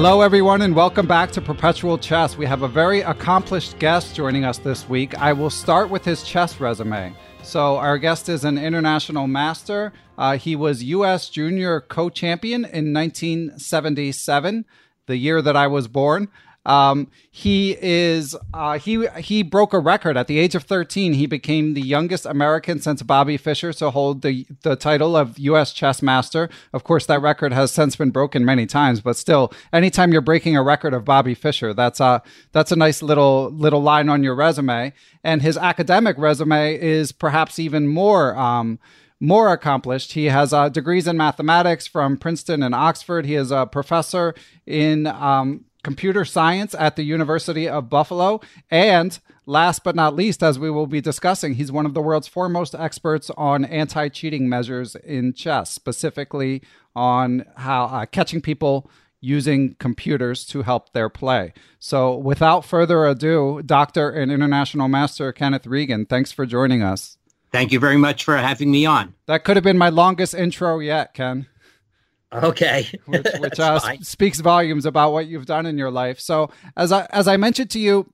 Hello, everyone, and welcome back to Perpetual Chess. We have a very accomplished guest joining us this week. I will start with his chess resume. So, our guest is an international master. Uh, he was U.S. junior co champion in 1977, the year that I was born. Um, he is uh, he he broke a record at the age of 13. He became the youngest American since Bobby Fischer to hold the the title of U.S. chess master. Of course, that record has since been broken many times, but still, anytime you're breaking a record of Bobby Fischer, that's a that's a nice little little line on your resume. And his academic resume is perhaps even more. Um, more accomplished. He has uh, degrees in mathematics from Princeton and Oxford. He is a professor in um, computer science at the University of Buffalo. And last but not least, as we will be discussing, he's one of the world's foremost experts on anti cheating measures in chess, specifically on how uh, catching people using computers to help their play. So, without further ado, Dr. and International Master Kenneth Regan, thanks for joining us. Thank you very much for having me on. That could have been my longest intro yet, Ken. Okay, which, which uh, speaks volumes about what you've done in your life. So, as I as I mentioned to you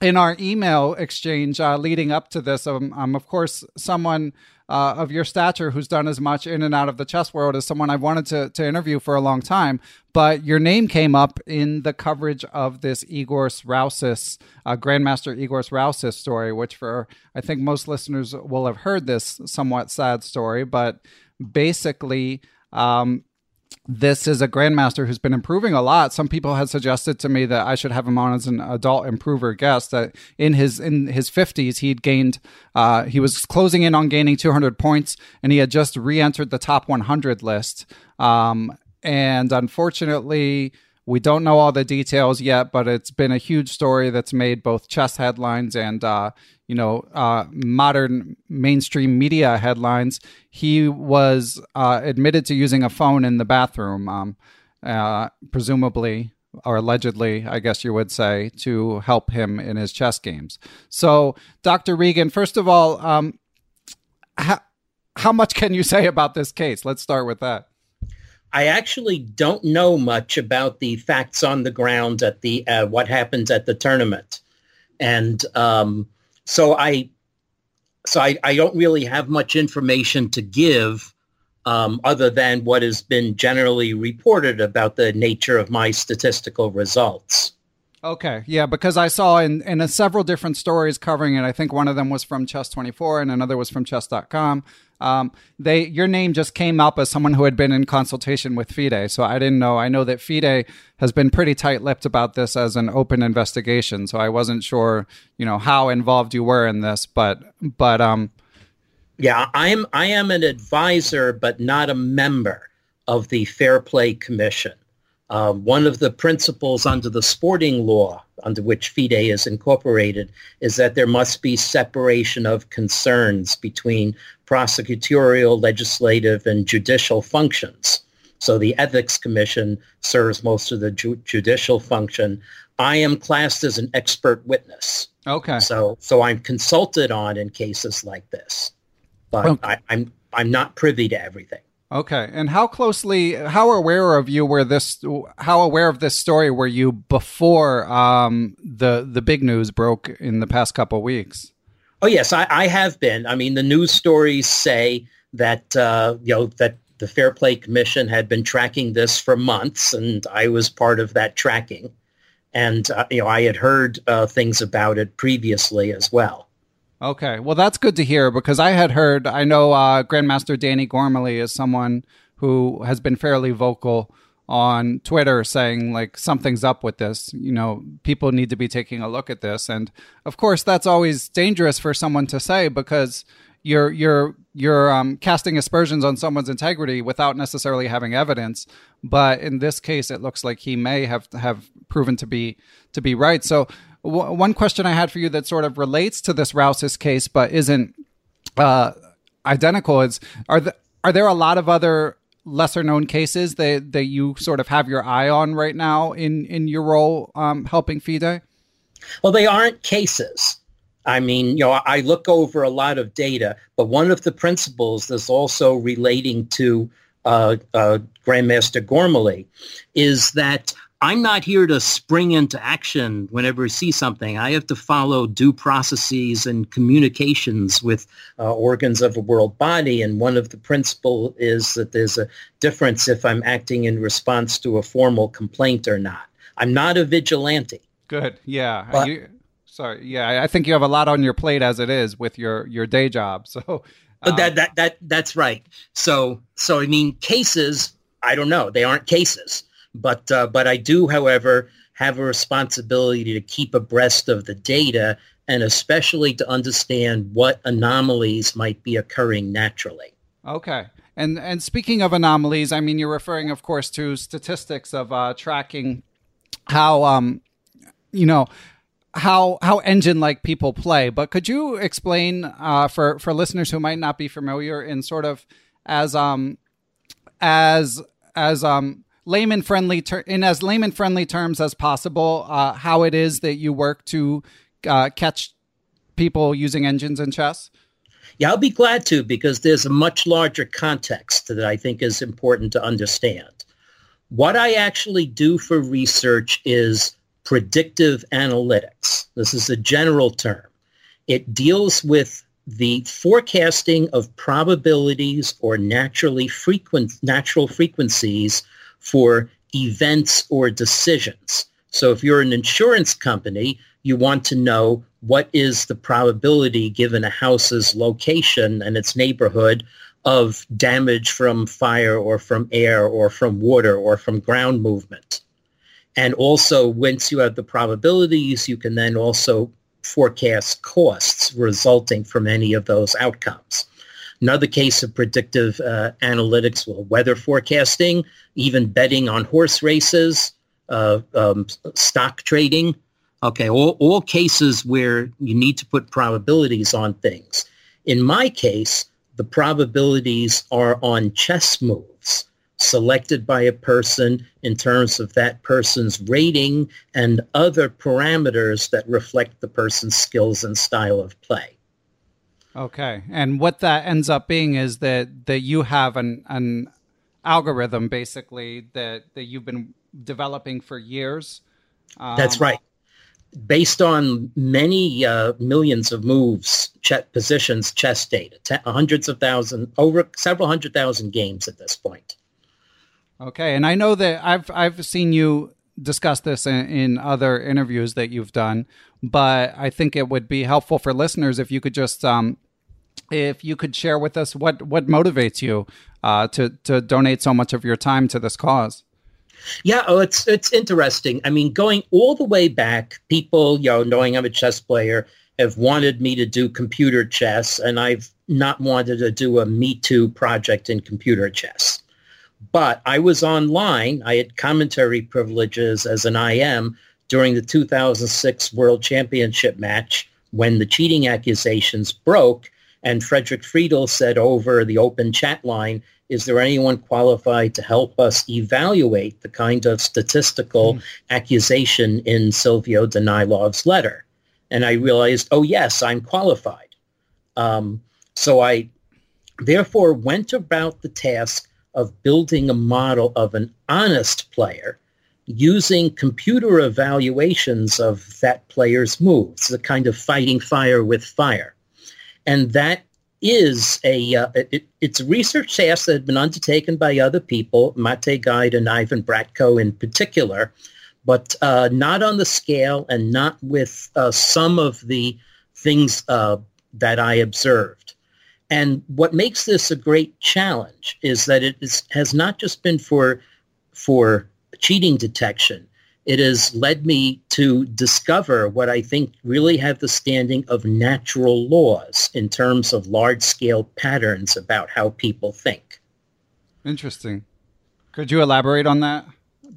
in our email exchange uh, leading up to this, um, I'm of course someone uh, of your stature who's done as much in and out of the chess world as someone I've wanted to to interview for a long time. But your name came up in the coverage of this Igor Rausis, uh, Grandmaster Igor Rausis story, which for I think most listeners will have heard this somewhat sad story, but basically. Um, this is a grandmaster who's been improving a lot. Some people had suggested to me that I should have him on as an adult improver guest. That in his in his fifties, he'd gained, uh, he was closing in on gaining 200 points, and he had just re-entered the top 100 list. Um, and unfortunately, we don't know all the details yet, but it's been a huge story that's made both chess headlines and uh, you know uh, modern mainstream media headlines. He was uh, admitted to using a phone in the bathroom, um, uh, presumably or allegedly, I guess you would say, to help him in his chess games. So, Dr. Regan, first of all, um, how, how much can you say about this case? Let's start with that. I actually don't know much about the facts on the ground at the uh, what happens at the tournament, and um, so I so I, I don't really have much information to give um, other than what has been generally reported about the nature of my statistical results. Okay, yeah, because I saw in in several different stories covering it. I think one of them was from Chess24 and another was from Chess.com. Um, they your name just came up as someone who had been in consultation with FIDE, so I didn't know. I know that FIDE has been pretty tight-lipped about this as an open investigation, so I wasn't sure, you know, how involved you were in this, but but um, yeah, I am I am an advisor, but not a member of the Fair Play Commission. Uh, one of the principles under the sporting law, under which FIDE is incorporated, is that there must be separation of concerns between prosecutorial, legislative, and judicial functions. So the Ethics Commission serves most of the ju- judicial function. I am classed as an expert witness. Okay. So so I'm consulted on in cases like this, but okay. I, I'm I'm not privy to everything. Okay. And how closely, how aware of you were this, how aware of this story were you before um, the the big news broke in the past couple weeks? Oh yes, I, I have been. I mean, the news stories say that uh, you know that the Fair Play Commission had been tracking this for months, and I was part of that tracking. And uh, you know, I had heard uh, things about it previously as well. Okay, well, that's good to hear because I had heard. I know uh, Grandmaster Danny Gormally is someone who has been fairly vocal on Twitter saying like something's up with this. You know, people need to be taking a look at this, and of course, that's always dangerous for someone to say because you're you're you're um, casting aspersions on someone's integrity without necessarily having evidence. But in this case, it looks like he may have have proven to be to be right. So w- one question I had for you that sort of relates to this Rausis case, but isn't uh, identical is are are there a lot of other lesser known cases that that you sort of have your eye on right now in in your role um, helping FIDE? Well, they aren't cases. I mean, you know, I look over a lot of data, but one of the principles that's also relating to uh, uh, Grandmaster Gormally is that I'm not here to spring into action whenever I see something. I have to follow due processes and communications with uh, organs of a world body. And one of the principle is that there's a difference if I'm acting in response to a formal complaint or not. I'm not a vigilante. Good. Yeah. But, you, sorry. Yeah. I think you have a lot on your plate as it is with your, your day job. So um, that, that, that, that's right. So, so, I mean, cases, I don't know. They aren't cases but uh, but I do, however, have a responsibility to keep abreast of the data and especially to understand what anomalies might be occurring naturally. Okay. And and speaking of anomalies, I mean you're referring of course to statistics of uh, tracking how um you know how how engine like people play. But could you explain uh, for for listeners who might not be familiar in sort of as um as as um layman friendly ter- in as layman friendly terms as possible uh, how it is that you work to uh, catch people using engines in chess? Yeah, I'll be glad to because there's a much larger context that I think is important to understand. What I actually do for research is predictive analytics. This is a general term. It deals with the forecasting of probabilities or naturally frequent natural frequencies for events or decisions. So if you're an insurance company, you want to know what is the probability given a house's location and its neighborhood of damage from fire or from air or from water or from ground movement. And also, once you have the probabilities, you can then also forecast costs resulting from any of those outcomes. Another case of predictive uh, analytics, well, weather forecasting, even betting on horse races, uh, um, stock trading. Okay, all, all cases where you need to put probabilities on things. In my case, the probabilities are on chess moves selected by a person in terms of that person's rating and other parameters that reflect the person's skills and style of play. Okay. And what that ends up being is that that you have an an algorithm basically that that you've been developing for years. Um, That's right. Based on many uh, millions of moves, chess positions, chess data, t- hundreds of thousands, over several hundred thousand games at this point. Okay, and I know that I've I've seen you discuss this in, in, other interviews that you've done, but I think it would be helpful for listeners if you could just um, if you could share with us what what motivates you uh, to to donate so much of your time to this cause. Yeah, oh, it's it's interesting. I mean, going all the way back, people, you know, knowing I'm a chess player, have wanted me to do computer chess, and I've not wanted to do a Me Too project in computer chess. But I was online. I had commentary privileges as an IM during the 2006 World Championship match when the cheating accusations broke and Frederic Friedel said over the open chat line, is there anyone qualified to help us evaluate the kind of statistical mm. accusation in Silvio Danailov's letter? And I realized, oh, yes, I'm qualified. Um, so I therefore went about the task of building a model of an honest player using computer evaluations of that player's moves, the kind of fighting fire with fire. And that is a uh, it, it's research task that had been undertaken by other people, Matej Guid and Ivan Bratko in particular, but uh, not on the scale and not with uh, some of the things uh, that I observed. And what makes this a great challenge is that it is, has not just been for for cheating detection. It has led me to discover what I think really have the standing of natural laws in terms of large-scale patterns about how people think. Interesting. Could you elaborate on that?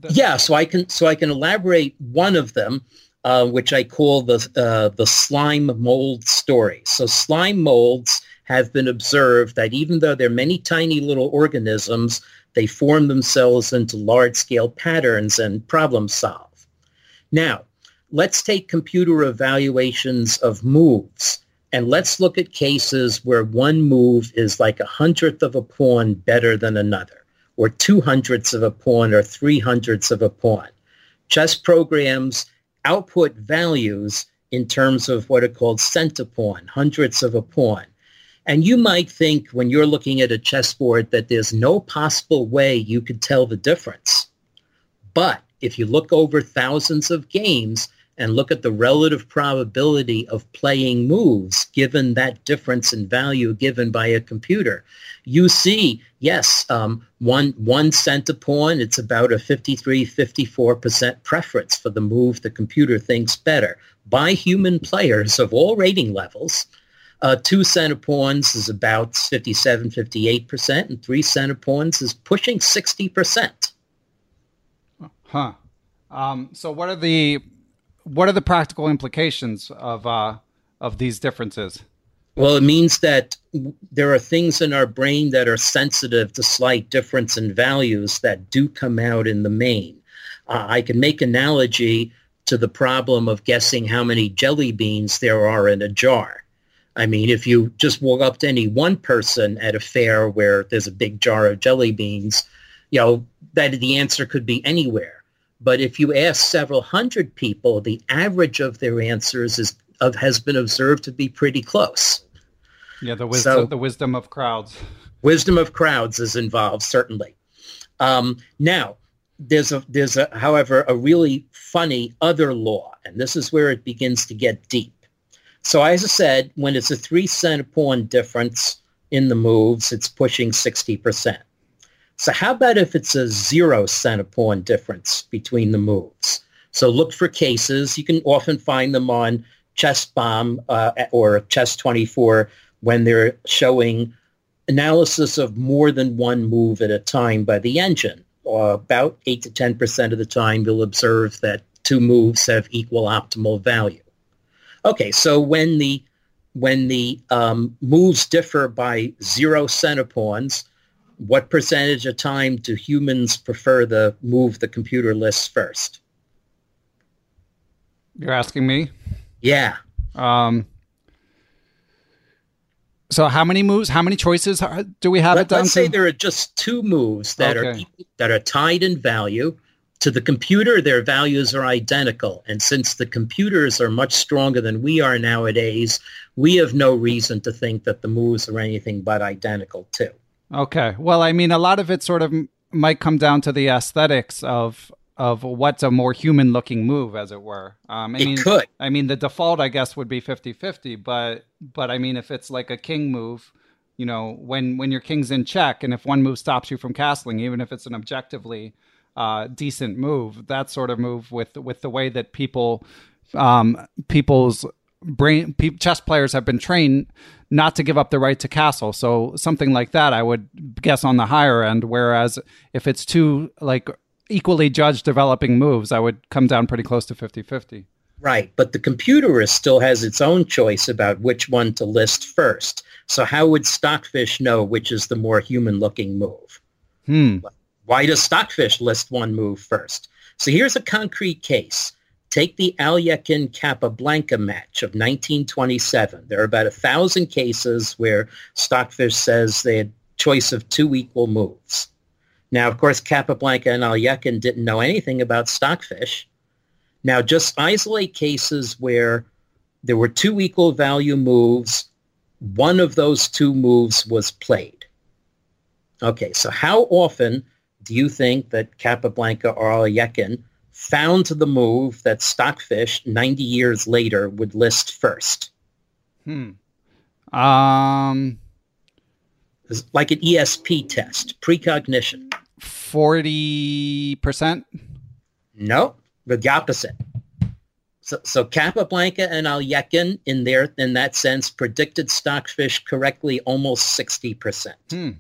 Yeah, so I can so I can elaborate one of them, uh, which I call the uh, the slime mold story. So slime molds have been observed that even though they're many tiny little organisms, they form themselves into large-scale patterns and problem solve. Now, let's take computer evaluations of moves and let's look at cases where one move is like a hundredth of a pawn better than another, or two hundredths of a pawn or three hundredths of a pawn. Chess programs output values in terms of what are called centipawn, hundredths of a pawn. And you might think when you're looking at a chessboard that there's no possible way you could tell the difference. But if you look over thousands of games and look at the relative probability of playing moves given that difference in value given by a computer, you see, yes, um, one, one centipawn, it's about a 53, 54% preference for the move the computer thinks better by human players of all rating levels. Uh, two centipawns is about 57, 58%, and three centipawns is pushing 60%. Huh. Um, so what are the what are the practical implications of uh, of these differences? Well, it means that there are things in our brain that are sensitive to slight difference in values that do come out in the main. Uh, I can make analogy to the problem of guessing how many jelly beans there are in a jar. I mean, if you just walk up to any one person at a fair where there's a big jar of jelly beans, you know, that the answer could be anywhere. But if you ask several hundred people, the average of their answers is of, has been observed to be pretty close. Yeah, the wisdom, so, the wisdom of crowds. Wisdom of crowds is involved, certainly. Um, now, there's a there's a however a really funny other law, and this is where it begins to get deep. So as I said, when it's a three centipawn difference in the moves, it's pushing 60%. So how about if it's a zero centipawn difference between the moves? So look for cases. You can often find them on ChessBomb uh, or Chess24 when they're showing analysis of more than one move at a time by the engine. Uh, about 8 to 10% of the time, you'll observe that two moves have equal optimal value. Okay, so when the when the um, moves differ by zero centipawns, what percentage of time do humans prefer the move the computer lists first? You're asking me? Yeah. Um, so how many moves? How many choices do we have? Let, us say there are just two moves that okay. are that are tied in value, to the computer, their values are identical. And since the computers are much stronger than we are nowadays, we have no reason to think that the moves are anything but identical too. Okay. Well, I mean, a lot of it sort of might come down to the aesthetics of of what's a more human looking move as it were um, I it mean, could i mean the default i guess would be 50-50 but but i mean if it's like a king move you know when when your king's in check and if one move stops you from castling even if it's an objectively uh, decent move. That sort of move with with the way that people um, people's brain pe- chess players have been trained not to give up the right to castle. So something like that, I would guess on the higher end. Whereas if it's two like equally judged developing moves, I would come down pretty close to 50-50. Right, but the computer still has its own choice about which one to list first. So how would Stockfish know which is the more human-looking move? Hmm. Why does Stockfish list one move first? So here's a concrete case. Take the Alekhine Capablanca match of 1927. There are about a thousand cases where Stockfish says they had choice of two equal moves. Now, of course, Capablanca and Alekhine didn't know anything about Stockfish. Now, just isolate cases where there were two equal value moves. One of those two moves was played. Okay, so how often do you think that Capablanca or Alekhine found the move that Stockfish 90 years later would list first? Hmm. Um, like an ESP test, precognition. 40%? No, the opposite. So, so Capablanca and Alekhine, in their in that sense, predicted Stockfish correctly almost 60%. Hmm.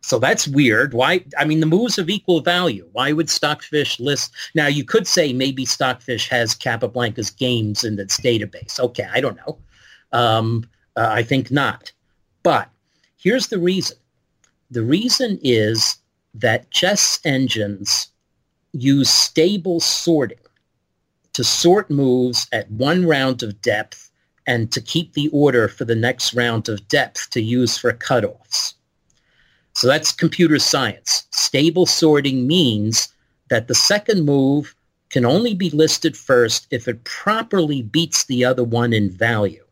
So that's weird. Why? I mean, the moves of equal value. Why would Stockfish list? Now, you could say maybe Stockfish has Capablanca's games in its database. Okay, I don't know. Um, uh, I think not. But here's the reason. The reason is that chess engines use stable sorting to sort moves at one round of depth and to keep the order for the next round of depth to use for cutoffs. So that's computer science. Stable sorting means that the second move can only be listed first if it properly beats the other one in value.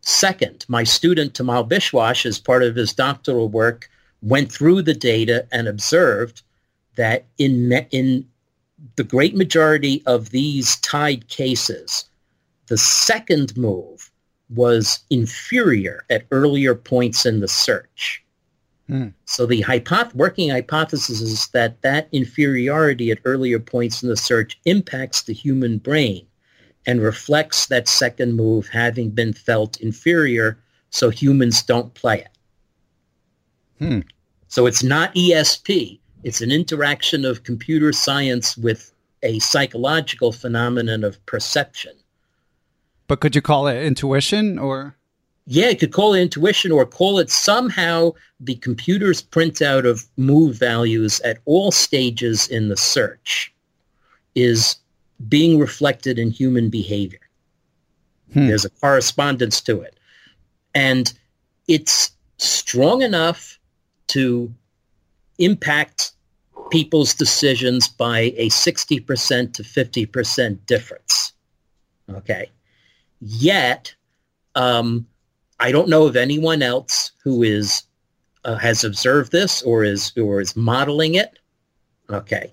Second, my student Tamal Biswas, as part of his doctoral work, went through the data and observed that in, in the great majority of these tied cases, the second move was inferior at earlier points in the search. Mm. So the hypoth- working hypothesis is that that inferiority at earlier points in the search impacts the human brain and reflects that second move having been felt inferior so humans don't play it. Hmm. So it's not ESP. It's an interaction of computer science with a psychological phenomenon of perception. But could you call it intuition or? Yeah, you could call it intuition or call it somehow the computer's printout of move values at all stages in the search is being reflected in human behavior. Hmm. There's a correspondence to it. And it's strong enough to impact people's decisions by a 60% to 50% difference. Okay. Yet, um, I don't know of anyone else who is uh, has observed this or is or is modeling it. Okay,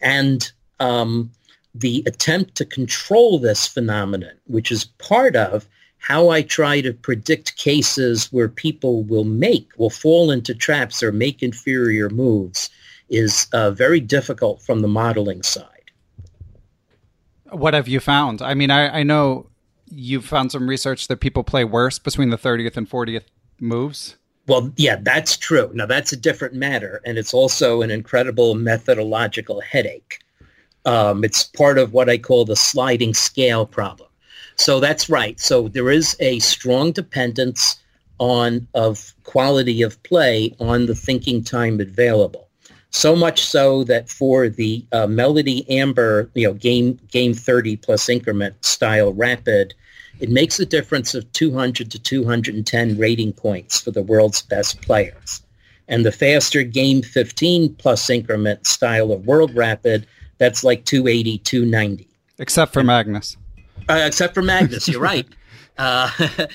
and um, the attempt to control this phenomenon, which is part of how I try to predict cases where people will make will fall into traps or make inferior moves, is uh, very difficult from the modeling side. What have you found? I mean, I, I know you've found some research that people play worse between the 30th and 40th moves. Well, yeah, that's true. Now, that's a different matter, and it's also an incredible methodological headache. Um, it's part of what I call the sliding scale problem. So that's right. So there is a strong dependence on of quality of play on the thinking time available. So much so that for the uh, Melody Amber, you know, game game 30 plus increment style rapid, it makes a difference of 200 to 210 rating points for the world's best players. And the faster game 15 plus increment style of world rapid, that's like 280, 290. Except for Magnus. Uh, except for Magnus, you're right. Uh,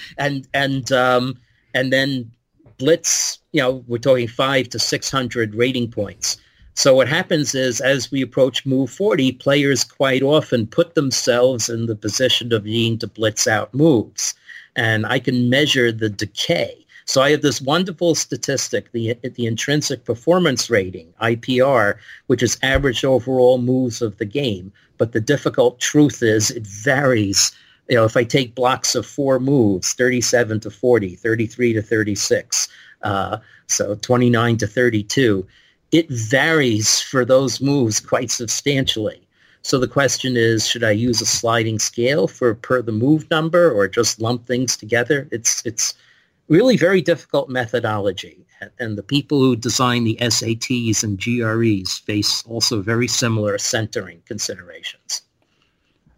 and and um, and then Blitz, you know, we're talking five to 600 rating points. So what happens is as we approach move 40, players quite often put themselves in the position of needing to blitz out moves. And I can measure the decay. So I have this wonderful statistic, the, the intrinsic performance rating, IPR, which is average overall moves of the game. But the difficult truth is it varies. You know, if I take blocks of four moves, 37 to 40, 33 to 36, uh, so 29 to 32, it varies for those moves quite substantially. So the question is, should I use a sliding scale for per the move number or just lump things together? It's, it's really very difficult methodology. And the people who design the SATs and GREs face also very similar centering considerations.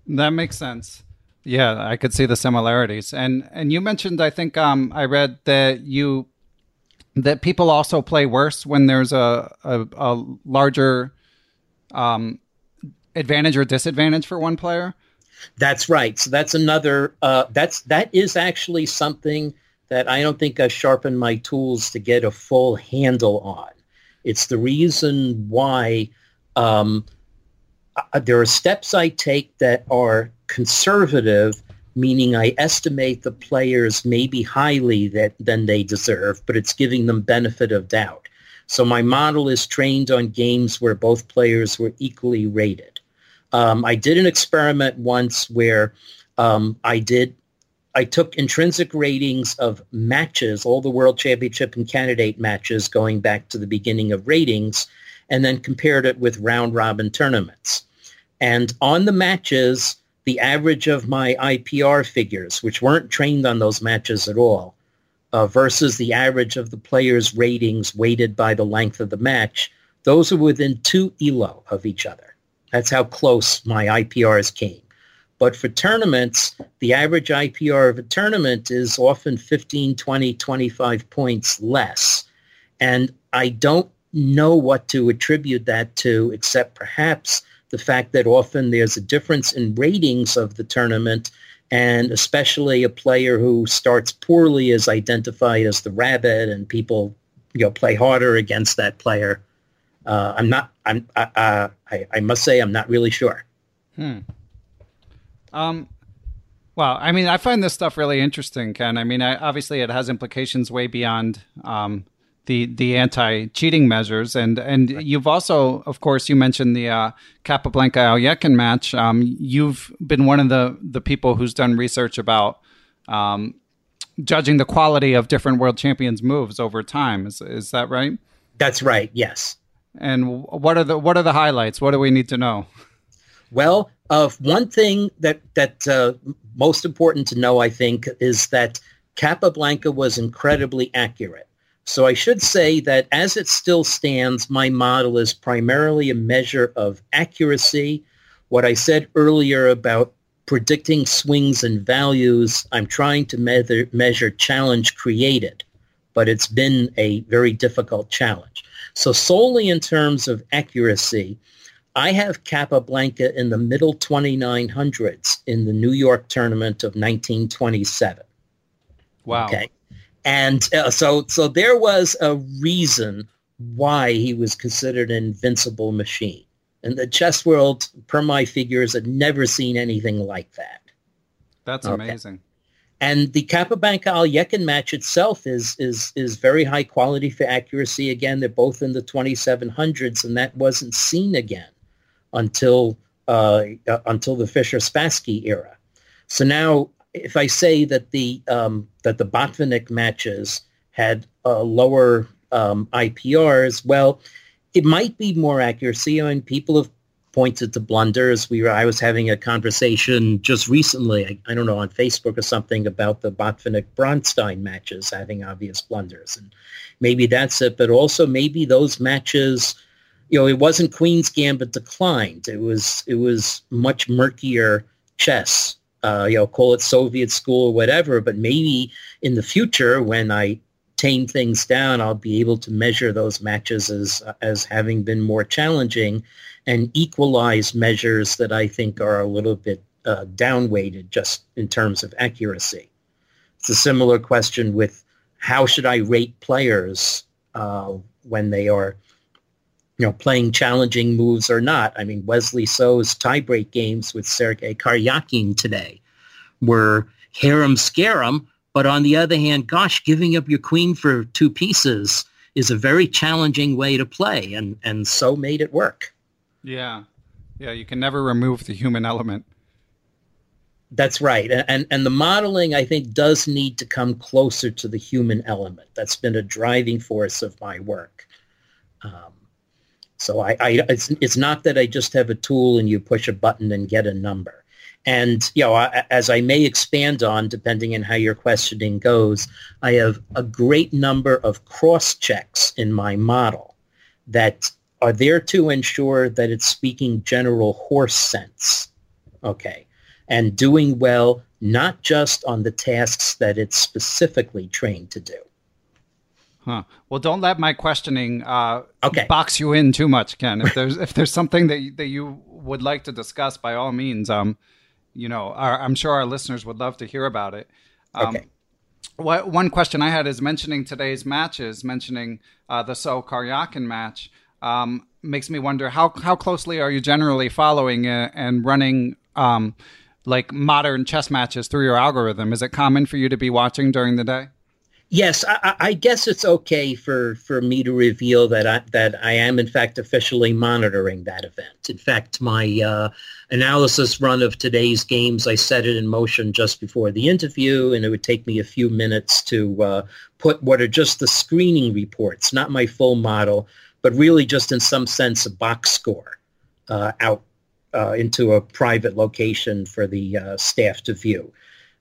That makes sense. Yeah, I could see the similarities. And and you mentioned, I think um, I read that you that people also play worse when there's a a, a larger um, advantage or disadvantage for one player. That's right. So that's another. Uh, that's that is actually something that I don't think I've sharpened my tools to get a full handle on. It's the reason why um, uh, there are steps I take that are conservative meaning I estimate the players maybe highly that, than they deserve, but it's giving them benefit of doubt. So my model is trained on games where both players were equally rated. Um, I did an experiment once where um, I did I took intrinsic ratings of matches, all the world championship and candidate matches going back to the beginning of ratings, and then compared it with round robin tournaments. And on the matches, the average of my IPR figures, which weren't trained on those matches at all, uh, versus the average of the players' ratings weighted by the length of the match, those are within two ELO of each other. That's how close my IPRs came. But for tournaments, the average IPR of a tournament is often 15, 20, 25 points less. And I don't know what to attribute that to, except perhaps the fact that often there's a difference in ratings of the tournament, and especially a player who starts poorly is identified as the rabbit, and people you know play harder against that player. Uh, I'm not. I'm. Uh, I, I must say, I'm not really sure. Hmm. Um, well, I mean, I find this stuff really interesting, Ken. I mean, I, obviously, it has implications way beyond um, the the anti cheating measures, and and right. you've also, of course, you mentioned the uh, Capablanca Alekhine match. Um, you've been one of the the people who's done research about um, judging the quality of different world champions moves over time. Is is that right? That's right. Yes. And what are the what are the highlights? What do we need to know? Well, uh, one thing that that uh, most important to know, I think, is that Capablanca was incredibly accurate. So I should say that as it still stands, my model is primarily a measure of accuracy. What I said earlier about predicting swings and values, I'm trying to measure, measure challenge created, but it's been a very difficult challenge. So solely in terms of accuracy, I have Capablanca in the middle 2900s in the New York tournament of 1927. Wow. Okay. And uh, so, so there was a reason why he was considered an invincible machine. And the chess world, per my figures, had never seen anything like that. That's okay. amazing. And the Capablanca Alekhine match itself is is is very high quality for accuracy. Again, they're both in the 2700s, and that wasn't seen again until uh, uh, until the Fischer Spassky era. So now, if I say that the um, that the Botvinnik matches had uh, lower um, IPRs, well, it might be more accuracy. I mean, people have pointed to blunders. We were, I was having a conversation just recently, I, I don't know, on Facebook or something about the Botvinnik Bronstein matches having obvious blunders. And maybe that's it, but also maybe those matches you know, it wasn't Queen's Gambit declined. It was it was much murkier chess. Uh, you know, call it Soviet school or whatever. But maybe in the future, when I tame things down, I'll be able to measure those matches as as having been more challenging, and equalize measures that I think are a little bit uh, downweighted just in terms of accuracy. It's a similar question with how should I rate players uh, when they are you know, playing challenging moves or not. I mean, Wesley So's tiebreak games with Sergei Karyakin today were harem scarum, but on the other hand, gosh, giving up your queen for two pieces is a very challenging way to play, and and so made it work. Yeah, yeah, you can never remove the human element. That's right, and and the modeling I think does need to come closer to the human element. That's been a driving force of my work. Um, so I, I it's, it's not that I just have a tool and you push a button and get a number. And, you know, as I may expand on, depending on how your questioning goes, I have a great number of cross checks in my model that are there to ensure that it's speaking general horse sense. Okay. And doing well, not just on the tasks that it's specifically trained to do. Huh. Well, don't let my questioning uh, okay. box you in too much, Ken. If there's if there's something that that you would like to discuss, by all means, um, you know, our, I'm sure our listeners would love to hear about it. Um, okay. What, one question I had is mentioning today's matches, mentioning uh, the So Karyakin match, um, makes me wonder how how closely are you generally following uh, and running um, like modern chess matches through your algorithm? Is it common for you to be watching during the day? Yes, I, I, guess it's okay for, for me to reveal that I, that I am in fact officially monitoring that event. In fact, my uh, analysis run of today's games, I set it in motion just before the interview, and it would take me a few minutes to uh, put what are just the screening reports, not my full model, but really just in some sense a box score uh, out uh, into a private location for the uh, staff to view.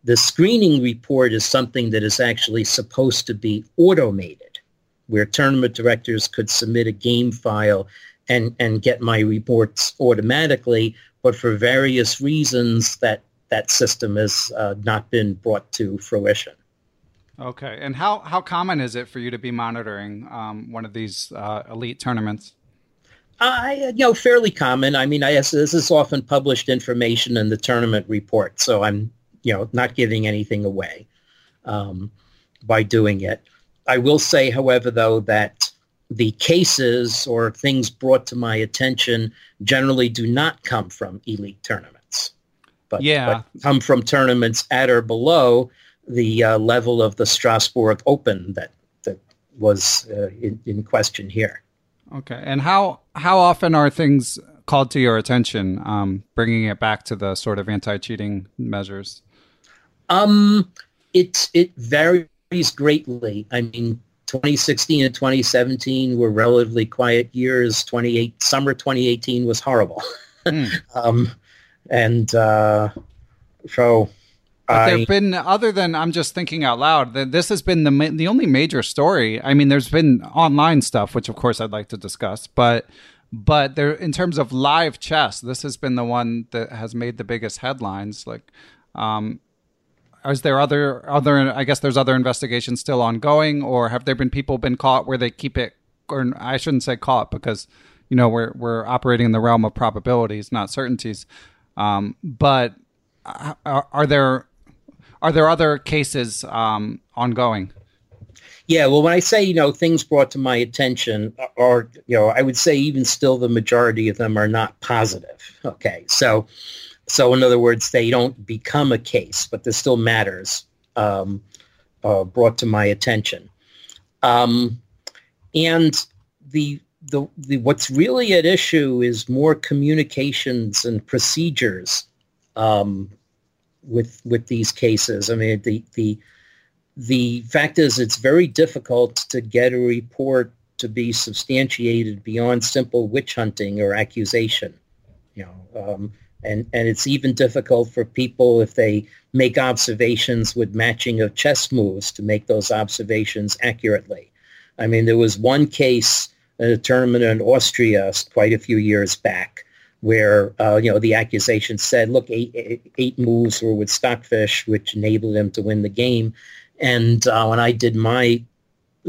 The screening report is something that is actually supposed to be automated, where tournament directors could submit a game file and, and get my reports automatically, but for various reasons that that system has uh, not been brought to fruition. Okay, and how how common is it for you to be monitoring um, one of these uh, elite tournaments? I, you know, fairly common. I mean, I this is often published information in the tournament report, so I'm you know, not giving anything away um, by doing it. I will say, however, though, that the cases or things brought to my attention generally do not come from elite tournaments, but, yeah. but come from tournaments at or below the uh, level of the Strasbourg Open that that was uh, in, in question here. Okay, and how how often are things called to your attention, um, bringing it back to the sort of anti-cheating measures? Um, it it varies greatly. I mean, 2016 and 2017 were relatively quiet years. 28 summer 2018 was horrible. Mm. um, and uh, so. But there've been other than I'm just thinking out loud. That this has been the the only major story. I mean, there's been online stuff, which of course I'd like to discuss, but but there in terms of live chess, this has been the one that has made the biggest headlines. Like, um, is there other other? I guess there's other investigations still ongoing, or have there been people been caught where they keep it? Or I shouldn't say caught because you know we're we're operating in the realm of probabilities, not certainties. Um, but uh, are, are, there are there other cases um, ongoing? Yeah, well, when I say you know things brought to my attention, or you know, I would say even still the majority of them are not positive. Okay, so so in other words, they don't become a case, but this still matters um, uh, brought to my attention. Um, and the, the, the, what's really at issue is more communications and procedures um, with with these cases. I mean, the the the fact is, it's very difficult to get a report to be substantiated beyond simple witch hunting or accusation. You know, um, and and it's even difficult for people if they make observations with matching of chess moves to make those observations accurately. I mean, there was one case in a tournament in Austria quite a few years back where uh, you know the accusation said, look, eight moves were with Stockfish, which enabled him to win the game. And uh, when I did my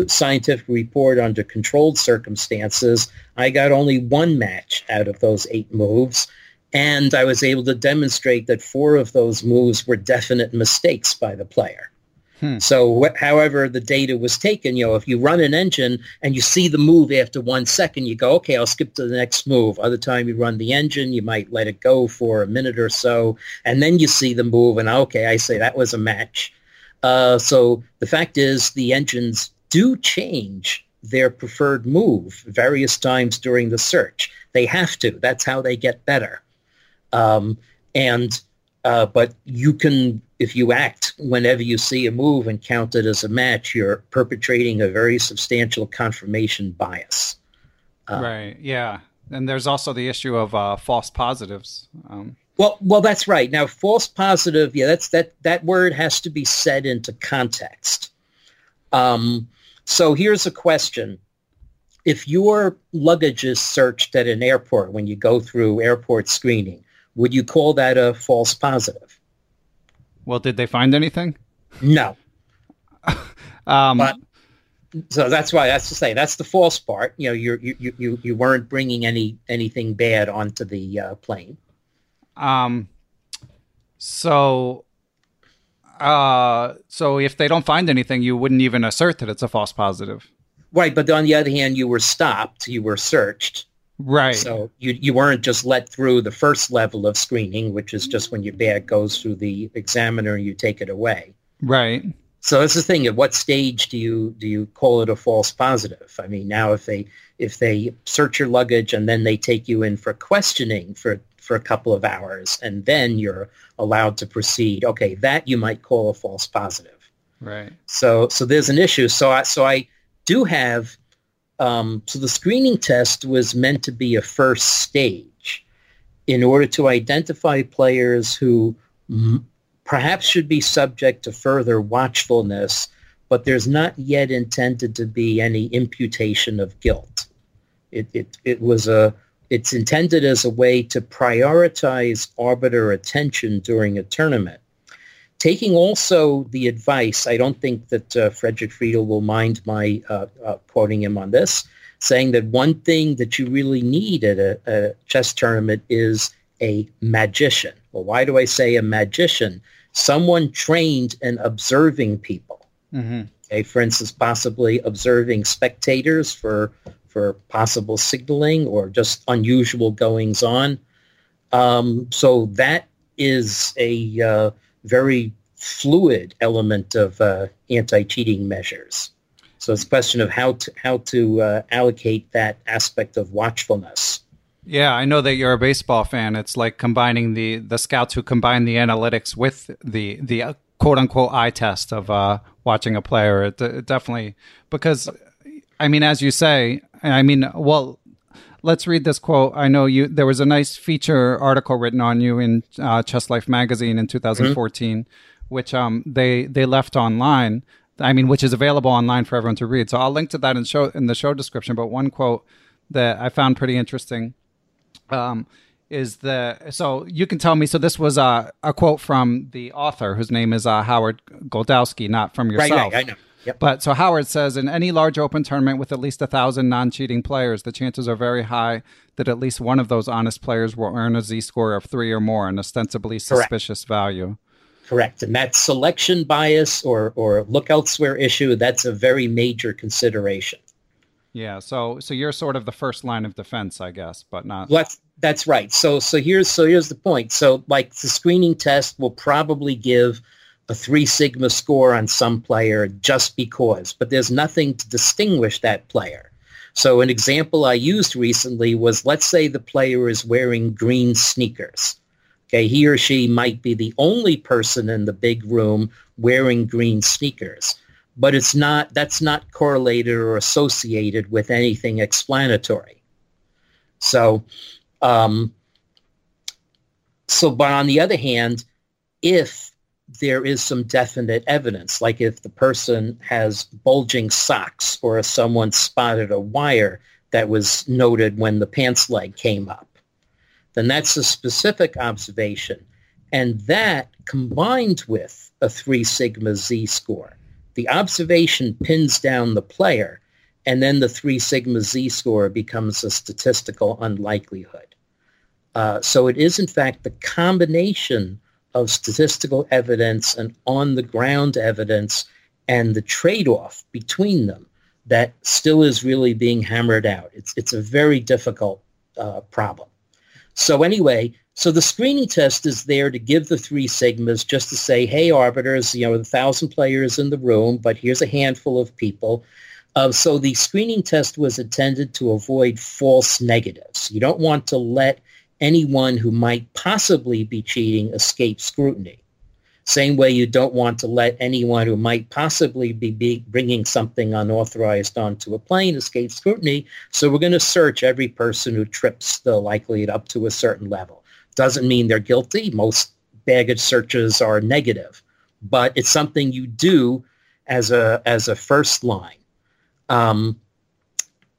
scientific report under controlled circumstances, I got only one match out of those eight moves. And I was able to demonstrate that four of those moves were definite mistakes by the player. Hmm. So wh- however the data was taken, you know, if you run an engine and you see the move after one second, you go, okay, I'll skip to the next move. Other time you run the engine, you might let it go for a minute or so, and then you see the move, and okay, I say that was a match. Uh, so the fact is the engines do change their preferred move various times during the search. They have to. That's how they get better. Um, and uh, but you can, if you act whenever you see a move and count it as a match, you're perpetrating a very substantial confirmation bias. Uh, right. Yeah. And there's also the issue of uh, false positives. Um, well, well, that's right. Now, false positive, yeah, that's that. That word has to be set into context. Um, so here's a question: If your luggage is searched at an airport when you go through airport screening, would you call that a false positive? Well, did they find anything? No. um, but so that's why that's to say that's the false part. You know, you you you you weren't bringing any anything bad onto the uh, plane. Um. So. Uh. So if they don't find anything, you wouldn't even assert that it's a false positive. Right, but on the other hand, you were stopped, you were searched, Right. So you you weren't just let through the first level of screening, which is just when your bag goes through the examiner and you take it away. Right. So that's the thing. At what stage do you do you call it a false positive? I mean, now if they if they search your luggage and then they take you in for questioning for for a couple of hours and then you're allowed to proceed, okay, that you might call a false positive. Right. So so there's an issue. So I so I do have um, so the screening test was meant to be a first stage in order to identify players who m- perhaps should be subject to further watchfulness, but there's not yet intended to be any imputation of guilt. It, it, it was a, it's intended as a way to prioritize arbiter attention during a tournament. Taking also the advice, I don't think that uh, Frederic Friedel will mind my uh, uh, quoting him on this, saying that one thing that you really need at a, a chess tournament is a magician. Well, why do I say a magician? someone trained in observing people. Mm-hmm. Okay, for instance, possibly observing spectators for for possible signaling or just unusual goings on. Um, so that is a uh, very fluid element of uh, anti-cheating measures. So it's a question of how to how to uh, allocate that aspect of watchfulness. Yeah, I know that you're a baseball fan. It's like combining the the scouts who combine the analytics with the the uh, quote unquote eye test of uh, watching a player. It, it, definitely because I mean, as you say, I mean, well, let's read this quote. I know you. There was a nice feature article written on you in uh, Chess Life magazine in 2014, mm-hmm. which um they they left online. I mean, which is available online for everyone to read. So I'll link to that in show in the show description. But one quote that I found pretty interesting um, is the so you can tell me so this was a, a quote from the author whose name is uh, howard Goldowsky not from yourself right, right, i know Yep. But so Howard says in any large open tournament with at least a thousand non-cheating players, the chances are very high that at least one of those honest players will earn a z-score of three or more, an ostensibly suspicious Correct. value. Correct, and that selection bias or or look elsewhere issue that's a very major consideration. Yeah, so so you're sort of the first line of defense, I guess, but not. That's that's right. So so here's so here's the point. So like the screening test will probably give a three sigma score on some player just because, but there's nothing to distinguish that player. So an example I used recently was let's say the player is wearing green sneakers. Okay, he or she might be the only person in the big room wearing green sneakers but it's not that's not correlated or associated with anything explanatory. So, um, so but on the other hand, if there is some definite evidence, like if the person has bulging socks or if someone spotted a wire that was noted when the pants leg came up, then that's a specific observation. And that combined with a 3 sigma z-score the observation pins down the player, and then the 3 sigma z-score becomes a statistical unlikelihood. Uh, so it is, in fact, the combination of statistical evidence and on-the-ground evidence and the trade-off between them that still is really being hammered out. It's, it's a very difficult uh, problem. So anyway, so the screening test is there to give the three sigmas just to say, hey, arbiters, you know, a thousand players in the room, but here's a handful of people. Uh, so the screening test was intended to avoid false negatives. You don't want to let anyone who might possibly be cheating escape scrutiny. Same way you don't want to let anyone who might possibly be, bringing something unauthorized onto a plane escape scrutiny. So we're going to search every person who trips the likelihood up to a certain level. Doesn't mean they're guilty. Most baggage searches are negative, but it's something you do as a as a first line. Um,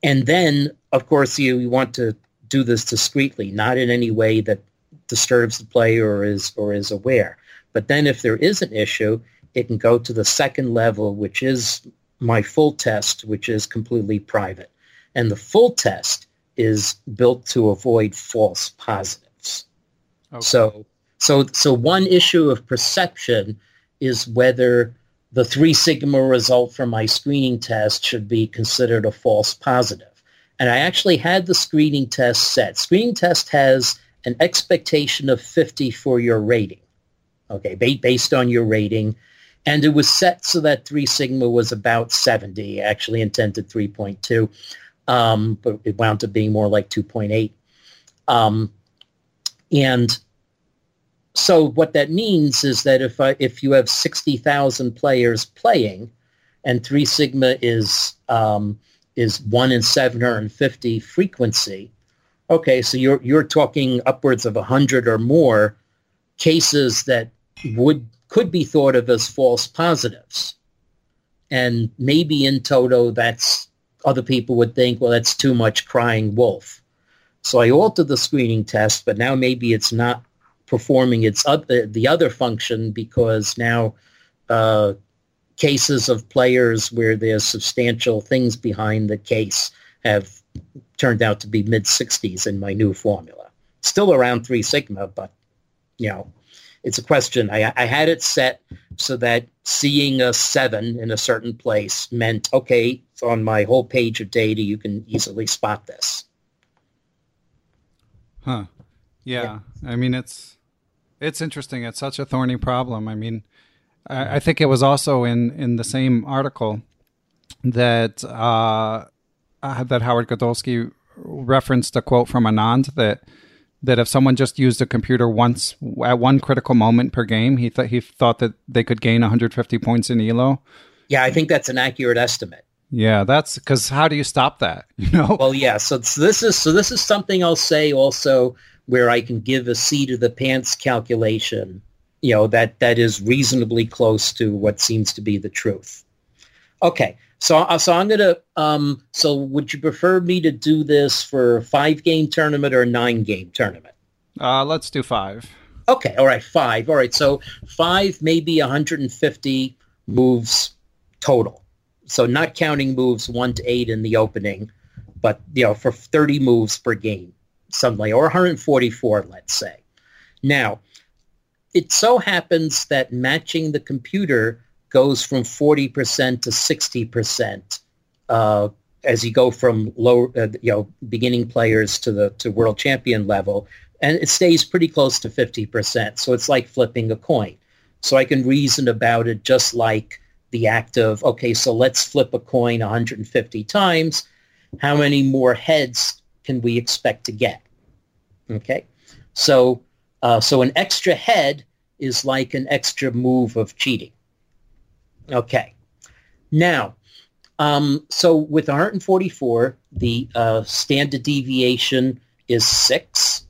and then, of course, you, you want to do this discreetly, not in any way that disturbs the player or is or is aware. But then, if there is an issue, it can go to the second level, which is my full test, which is completely private. And the full test is built to avoid false positives. Okay. So, so, so one issue of perception is whether the three sigma result from my screening test should be considered a false positive. And I actually had the screening test set. Screening test has an expectation of 50 for your rating. Okay, based on your rating. And it was set so that 3 sigma was about 70, actually intended 3.2, um, but it wound up being more like 2.8. Um, and so what that means is that if I, if you have 60,000 players playing and 3 sigma is um, is 1 in 750 frequency, okay, so you're you're talking upwards of 100 or more cases that would could be thought of as false positives. And maybe in toto that's other people would think, well, that's too much crying wolf. So I altered the screening test, but now maybe it's not performing its other, the other function because now uh, cases of players where there's substantial things behind the case have turned out to be mid 60s in my new formula. Still around 3 sigma, but, you know, it's a question. I, I had it set so that seeing a 7 in a certain place meant, okay, on my whole page of data, you can easily spot this. Huh. Yeah. yeah. I mean, it's it's interesting. It's such a thorny problem. I mean, I, I think it was also in in the same article that uh, uh, that Howard Goldowsky referenced a quote from Anand that that if someone just used a computer once at one critical moment per game, he thought he thought that they could gain 150 points in Elo. Yeah, I think that's an accurate estimate. Yeah, that's because how do you stop that? You know. Well, yeah. So, so this is so this is something I'll say also where I can give a seat of the pants calculation. You know that that is reasonably close to what seems to be the truth. Okay, so uh, so I'm gonna. Um, so would you prefer me to do this for a five game tournament or a nine game tournament? Uh, let's do five. Okay, all right, five. All right, so five, maybe 150 moves total so not counting moves one to eight in the opening, but you know for 30 moves per game, something or 144, let's say. Now, it so happens that matching the computer goes from 40% to 60% uh, as you go from low, uh, you know, beginning players to the to world champion level, and it stays pretty close to 50%. So it's like flipping a coin. So I can reason about it just like the act of, okay, so let's flip a coin 150 times. How many more heads can we expect to get? Okay, so uh, so an extra head is like an extra move of cheating. Okay, now, um, so with 144, the uh, standard deviation is six.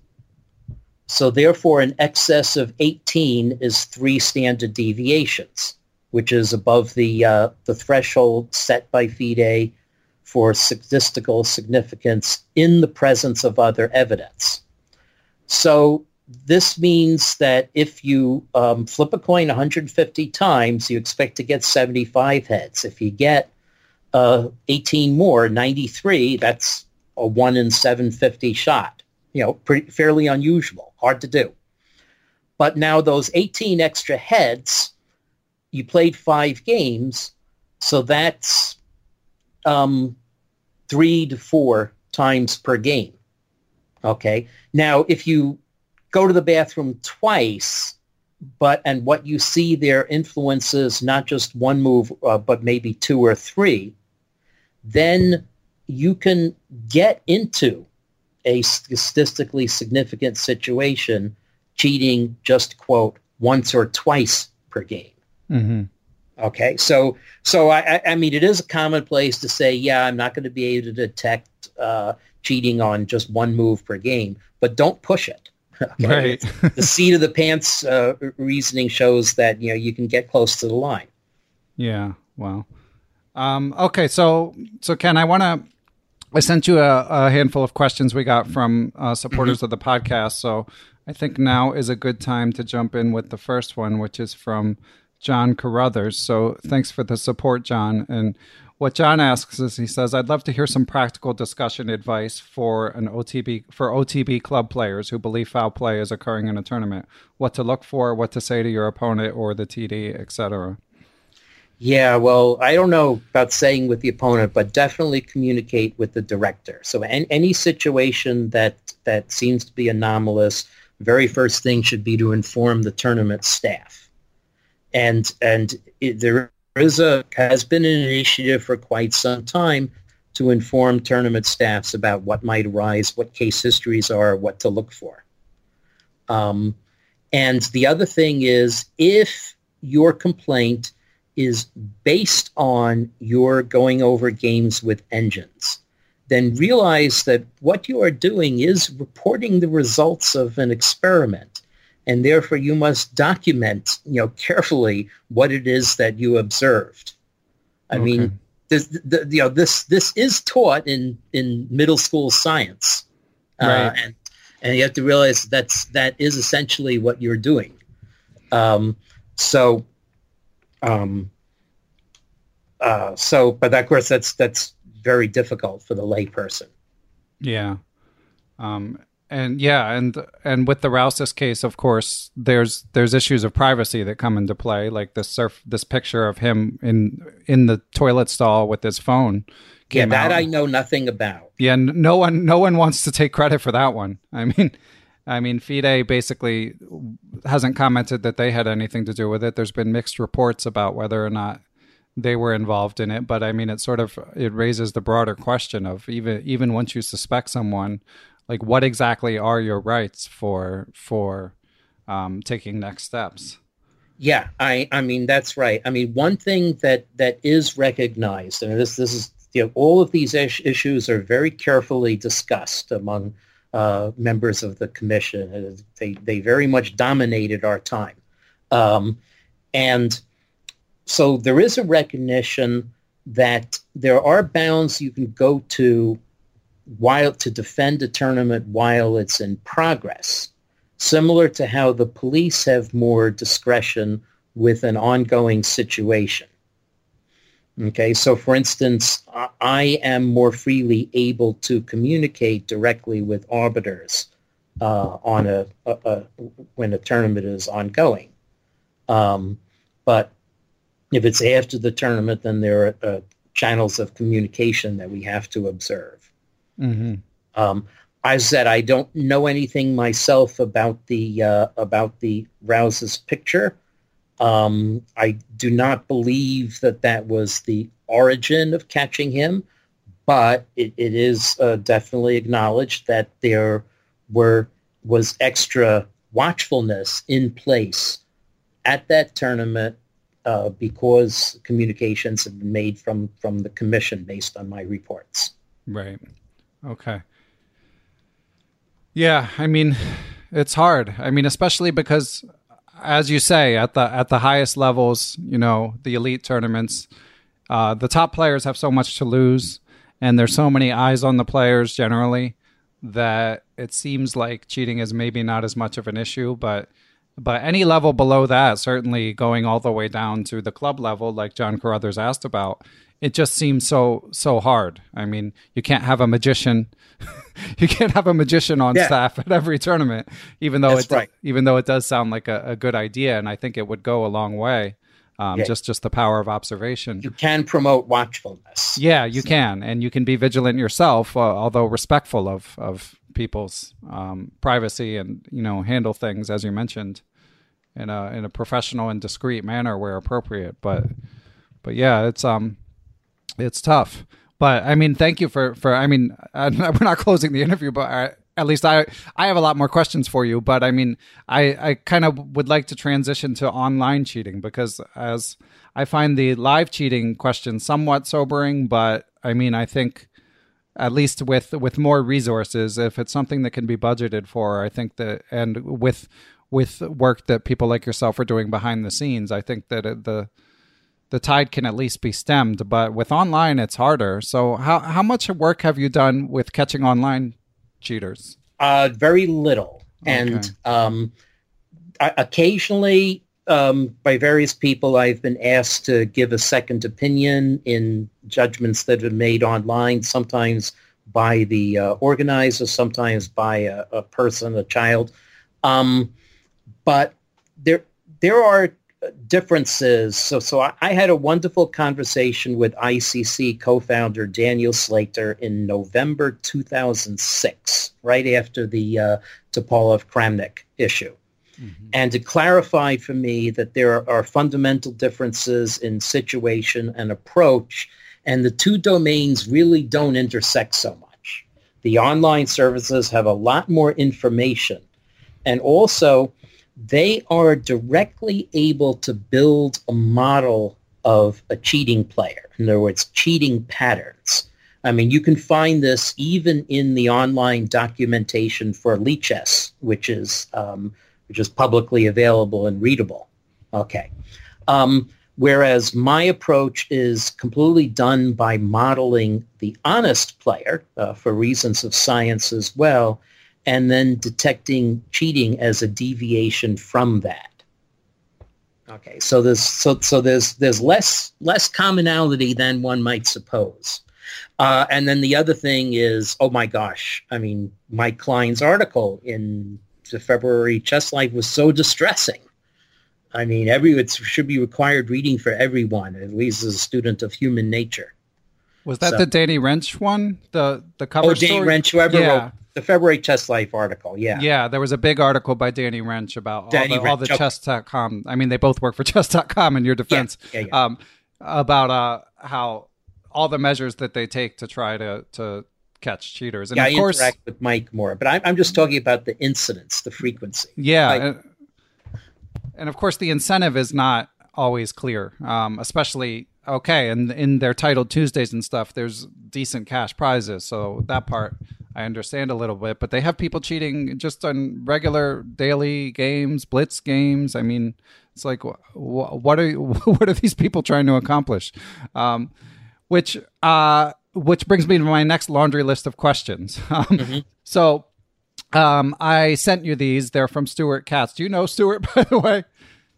So therefore, an excess of 18 is three standard deviations which is above the uh, the threshold set by FIDE for statistical significance in the presence of other evidence. So this means that if you um, flip a coin 150 times, you expect to get 75 heads. If you get uh, 18 more, 93, that's a 1 in 750 shot. You know, pretty, fairly unusual, hard to do. But now those 18 extra heads you played five games, so that's um, three to four times per game. Okay. Now, if you go to the bathroom twice, but and what you see there influences not just one move, uh, but maybe two or three, then you can get into a statistically significant situation cheating just quote once or twice per game. Mm-hmm. Okay, so so I, I mean it is a commonplace to say, yeah, I'm not going to be able to detect uh, cheating on just one move per game, but don't push it. Okay? Right. the seat of the pants uh, reasoning shows that you know you can get close to the line. Yeah. Well. Um, okay. So so Ken, I want to. I sent you a, a, handful of questions we got from uh, supporters mm-hmm. of the podcast. So I think now is a good time to jump in with the first one, which is from John Carruthers. So thanks for the support, John. And what John asks is he says, I'd love to hear some practical discussion advice for an OTB for OTB club players who believe foul play is occurring in a tournament. What to look for, what to say to your opponent or the TD, etc. Yeah, well, I don't know about saying with the opponent, but definitely communicate with the director. So any, any situation that that seems to be anomalous, very first thing should be to inform the tournament staff and and it, there is a has been an initiative for quite some time to inform tournament staffs about what might arise, what case histories are, what to look for. Um, and the other thing is, if your complaint is based on your going over games with engines, then realize that what you are doing is reporting the results of an experiment. And therefore you must document, you know, carefully what it is that you observed. I okay. mean, this, the, you know, this, this is taught in, in middle school science. Uh, right. Uh, and, and you have to realize that's, that is essentially what you're doing. Um, so, um, uh, so, but of course that's, that's very difficult for the layperson. Yeah. Um, and yeah, and and with the Rausis case, of course, there's there's issues of privacy that come into play, like this surf this picture of him in in the toilet stall with his phone. Yeah, that out. I know nothing about. Yeah, no one no one wants to take credit for that one. I mean, I mean, FIDE basically hasn't commented that they had anything to do with it. There's been mixed reports about whether or not they were involved in it but i mean it sort of it raises the broader question of even even once you suspect someone like what exactly are your rights for for um, taking next steps? Yeah i i mean that's right. I mean one thing that that is recognized and this this is you know, all of these is- issues are very carefully discussed among uh, members of the commission. They they very much dominated our time. Um, and so there is a recognition that there are bounds you can go to while to defend a tournament while it's in progress, similar to how the police have more discretion with an ongoing situation. Okay, so for instance, I am more freely able to communicate directly with arbiters uh, on a, a, a, when a tournament is ongoing. Um, but if it's after the tournament, then there are uh, channels of communication that we have to observe. Mm-hmm. Um, I said I don't know anything myself about the uh, about the Rausis picture. Um, I do not believe that that was the origin of catching him, but it, it is uh, definitely acknowledged that there were was extra watchfulness in place at that tournament uh, because communications have been made from from the commission based on my reports. Right. Okay. Yeah, I mean, it's hard. I mean, especially because, as you say, at the at the highest levels, you know, the elite tournaments, uh, the top players have so much to lose, and there's so many eyes on the players generally that it seems like cheating is maybe not as much of an issue, but but any level below that, certainly going all the way down to the club level, like John Carruthers asked about, it just seems so so hard. I mean, you can't have a magician, you can't have a magician on yeah. staff at every tournament, even though it right. even though it does sound like a, a, good idea, and I think it would go a long way. Um, yeah. Just just the power of observation. You can promote watchfulness. Yeah, you so. can, and you can be vigilant yourself, uh, although respectful of of people's um, privacy and you know handle things as you mentioned in a in a professional and discreet manner where appropriate. But but yeah, it's um it's tough. But I mean, thank you for for. I mean, we're not closing the interview, but I, at least I I have a lot more questions for you. But I mean, I I kind of would like to transition to online cheating because as I find the live cheating question somewhat sobering, but I mean, I think at least with with more resources, if it's something that can be budgeted for, I think that and with with work that people like yourself are doing behind the scenes. I think that the the tide can at least be stemmed, but with online it's harder. So how how much work have you done with catching online cheaters? Uh, very little, okay. and um, occasionally um, by various people I've been asked to give a second opinion in judgments that have been made online. Sometimes by the uh, organizer, sometimes by a, a person, a child. Um, but there there are differences. So so I, I had a wonderful conversation with ICC co-founder Daniel Sleator in November 2006, right after the uh, Topalov Kramnik issue. Mm-hmm. and to clarify for me that there are fundamental differences in situation and approach, and the two domains really don't intersect so much. The online services have a lot more information, and also they are directly able to build a model of a cheating player. In other words, cheating patterns. I mean, you can find this even in the online documentation for Lichess, which is um, which is publicly available and readable. Okay. Um, whereas my approach is completely done by modeling the honest player uh, for reasons of science as well, and then detecting cheating as a deviation from that. Okay, so there's so so there's there's less less commonality than one might suppose. Uh, and then the other thing is, oh my gosh, I mean, Mike Klein's article in the February Chess Life was so distressing. I mean, every it should be required reading for everyone, at least as a student of human nature. Was that so, the Danny Rensch one? The the cover oh, Danny story? Rensch, whoever yeah. wrote the February Chess Life article. Yeah, yeah. There was a big article by Danny Rensch about Danny all the, all the chess.com. I mean, they both work for chess.com. In your defense, yeah, yeah, yeah. Um, about uh, how all the measures that they take to try to to catch cheaters. And yeah, of I course, interact with Mike more, but I'm, I'm just talking about the incidents, the frequency. Yeah, like, and, and, of course, the incentive is not always clear, um, especially okay, and in their titled Tuesdays and stuff, there's decent cash prizes, so that part I understand a little bit. But they have people cheating just on regular daily games, blitz games. I mean, it's like, what are what are these people trying to accomplish? Um, which uh, which brings me to my next laundry list of questions. Um, mm-hmm. So um, I sent you these. They're from Stuart Katz. Do you know Stuart, by the way?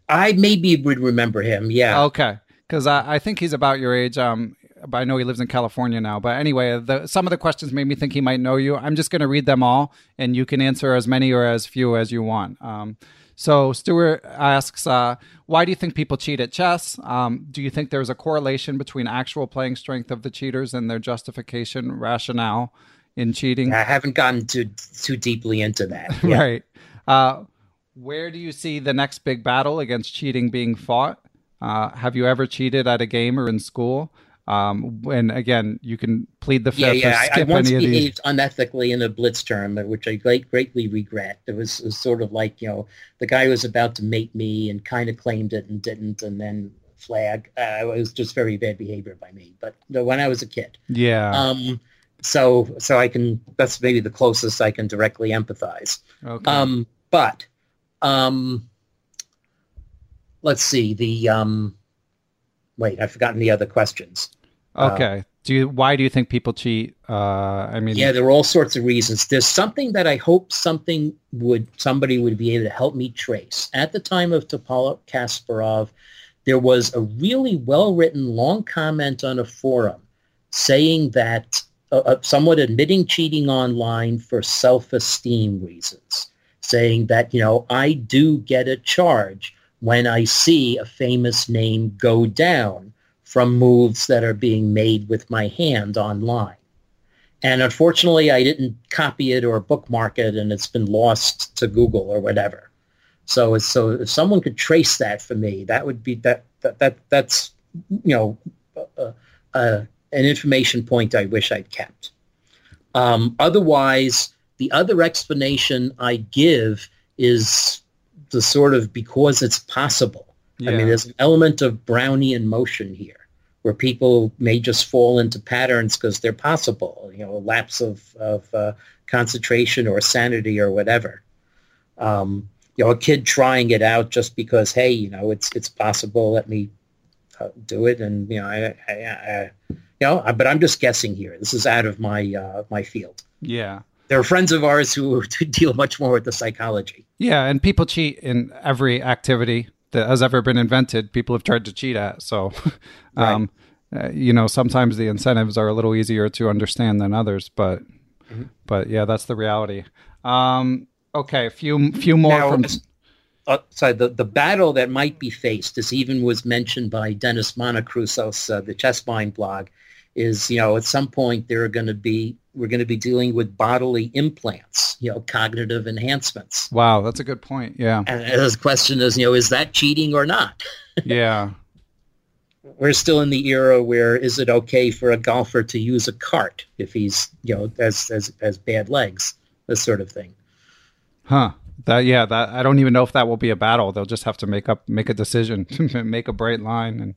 I maybe would remember him. Yeah. Okay. Because I, I, think he's about your age. Um, but I know he lives in California now. But anyway, the, some of the questions made me think he might know you. I'm just going to read them all, and you can answer as many or as few as you want. Um, so Stuart asks, uh, why do you think people cheat at chess? Um, do you think there's a correlation between actual playing strength of the cheaters and their justification rationale in cheating? I haven't gotten too too deeply into that. Yeah. right. Uh, where do you see the next big battle against cheating being fought? Uh, have you ever cheated at a game or in school? Um, and again, you can plead the fifth. Yeah, yeah. I, I, once behaved unethically in a blitz term, which I great, greatly regret. It was, it was, sort of like you know the guy was about to mate me and kind of claimed it and didn't, and then flag. Uh, it was just very bad behavior by me. But you know, when I was a kid, yeah. Um, so so I can that's maybe the closest I can directly empathize. Okay. Um, but um, let's see the um, wait, I've forgotten the other questions. Okay. Uh, do you, why do you think people cheat? Uh, I mean, yeah, there are all sorts of reasons. There's something that I hope something would somebody would be able to help me trace. At the time of Topalov Kasparov, there was a really well written long comment on a forum saying that uh, uh, someone admitting cheating online for self-esteem reasons, saying that you know I do get a charge when I see a famous name go down from moves that are being made with my hand online. And unfortunately, I didn't copy it or bookmark it, and it's been lost to Google or whatever. So, so if someone could trace that for me, that would be that that, that that's you know uh, uh, an information point I wish I'd kept. Um, otherwise, the other explanation I give is the sort of because it's possible. Yeah. I mean, there's an element of Brownian motion here where people may just fall into patterns because they're possible, you know, a lapse of, of uh, concentration or sanity or whatever. Um, you know, a kid trying it out just because, hey, you know, it's it's possible. Let me uh, do it, and you know, I, I, I, you know, but I'm just guessing here. This is out of my uh, my field. Yeah, there are friends of ours who deal much more with the psychology. Yeah, and people cheat in every activity that has ever been invented, people have tried to cheat at. So, um, right. uh, you know, sometimes the incentives are a little easier to understand than others, but, mm-hmm. but yeah, that's the reality. Um, okay, a few, few more now, from. Uh, sorry, the, the battle that might be faced, as even was mentioned by Dennis Monokroussos, uh, the Chess Mind blog, is, you know, at some point there are going to be, we're going to be dealing with bodily implants you know, cognitive enhancements. Wow, that's a good point. Yeah. And the question is, you know, is that cheating or not? yeah. We're still in the era where is it okay for a golfer to use a cart if he's, you know, as as as bad legs, this sort of thing. Huh. That yeah, that I don't even know if that will be a battle. They'll just have to make up make a decision, make a bright line and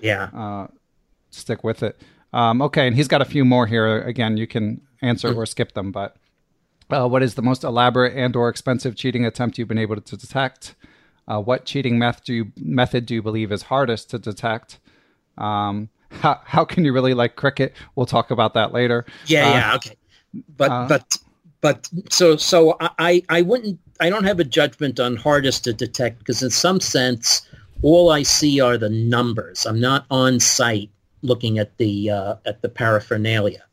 yeah. Uh, stick with it. Um, okay, and he's got a few more here. Again, you can answer or skip them, but uh, what is the most elaborate and or expensive cheating attempt you've been able to detect? Uh, what cheating method do you, method do you believe is hardest to detect? Um, how, how can you really like cricket? We'll talk about that later. Yeah, uh, yeah, okay. But uh, but but so so I I wouldn't I don't have a judgment on hardest to detect because in some sense all I see are the numbers. I'm not on site looking at the uh, at the paraphernalia.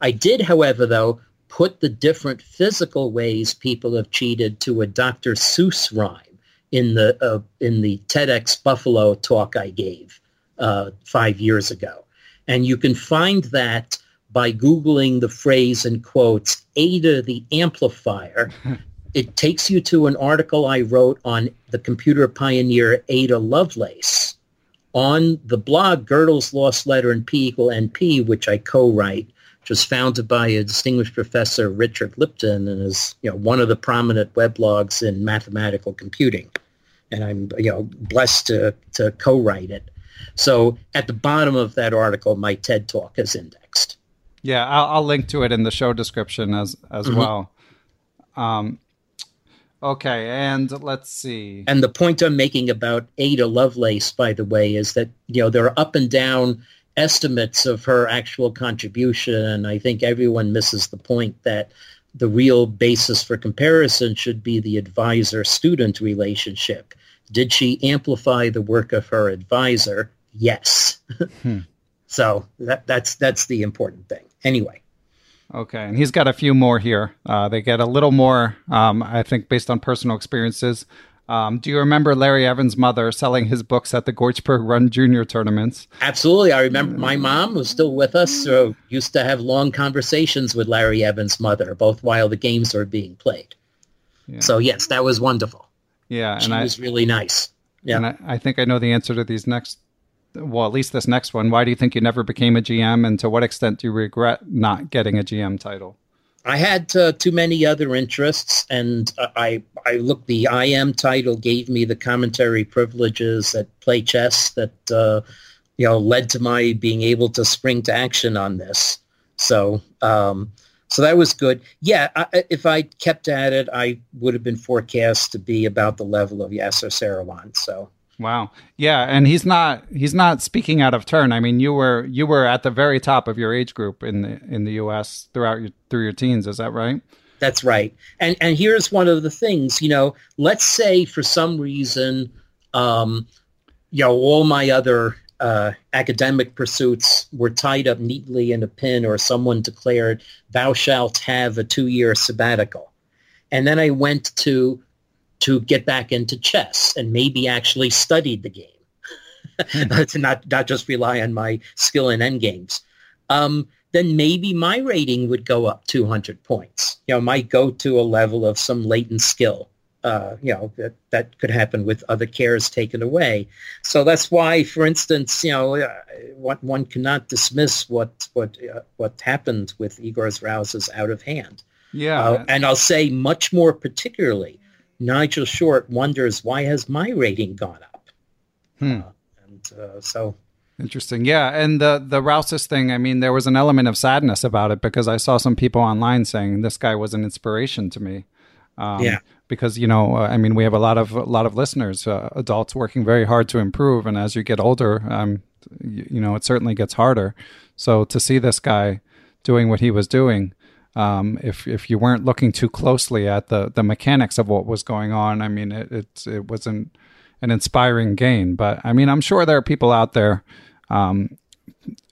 I did, however, though, put the different physical ways people have cheated to a Dr. Seuss rhyme in the uh, in the TEDx Buffalo talk I gave uh, five years ago, and you can find that by googling the phrase in quotes "Ada the amplifier." it takes you to an article I wrote on the computer pioneer Ada Lovelace on the blog Gödel's Lost Letter and P equal NP, which I co-write which was founded by a distinguished professor, Richard Lipton, and is you know one of the prominent weblogs in mathematical computing. And I'm you know blessed to to co-write it. So at the bottom of that article, my TED talk is indexed. Yeah, I'll, I'll link to it in the show description as as mm-hmm. well. Um, okay, and let's see. And the point I'm making about Ada Lovelace, by the way, is that you know there are up and down estimates of her actual contribution. And I think everyone misses the point that the real basis for comparison should be the advisor-student relationship. Did she amplify the work of her advisor? Yes. Hmm. so that, that's that's the important thing. Anyway. Okay, and he's got a few more here. Uh, they get a little more, um, I think, based on personal experiences. Um, do you remember Larry Evans' mother selling his books at the Goichberg Run Junior tournaments? Absolutely. I remember my mom was still with us, so used to have long conversations with Larry Evans' mother, both while the games were being played. Yeah. So yes, that was wonderful. Yeah, and she I, was really nice. Yeah, and I, I think I know the answer to these next. Well, at least this next one. Why do you think you never became a GM, and to what extent do you regret not getting a GM title? I had uh, too many other interests, and uh, I I looked. The IM title gave me the commentary privileges at Play Chess that uh, you know led to my being able to spring to action on this. So um, so that was good. Yeah, I, if I kept at it, I would have been forecast to be about the level of Yasser Seirawan. So Wow. Yeah, and he's not he's not speaking out of turn. I mean, you were you were at the very top of your age group in the in the US throughout your through your teens, is that right? That's right. And and here's one of the things, you know, let's say for some reason um you know, all my other uh, academic pursuits were tied up neatly in a pin or someone declared thou shalt have a two-year sabbatical. And then I went to to get back into chess and maybe actually studied the game to not, not just rely on my skill in endgames, um, then maybe my rating would go up 200 points. You know, might go to a level of some latent skill. Uh, you know, that, that could happen with other cares taken away. So that's why, for instance, you know, uh, one, one cannot dismiss what what uh, what happened with Igors Rausis out of hand. Yeah, uh, and I'll say much more particularly Nigel Short wonders why has my rating gone up? Hmm. Uh, and uh, so interesting, yeah. And the the Rausis thing, I mean, there was an element of sadness about it because I saw some people online saying this guy was an inspiration to me. Um, yeah. Because you know, uh, I mean, we have a lot of a lot of listeners, uh, adults working very hard to improve, and as you get older, um, you, you know, it certainly gets harder. So to see this guy doing what he was doing, um, if if you weren't looking too closely at the the mechanics of what was going on, I mean, it it, it wasn't an inspiring gain. But I mean, I'm sure there are people out there, um,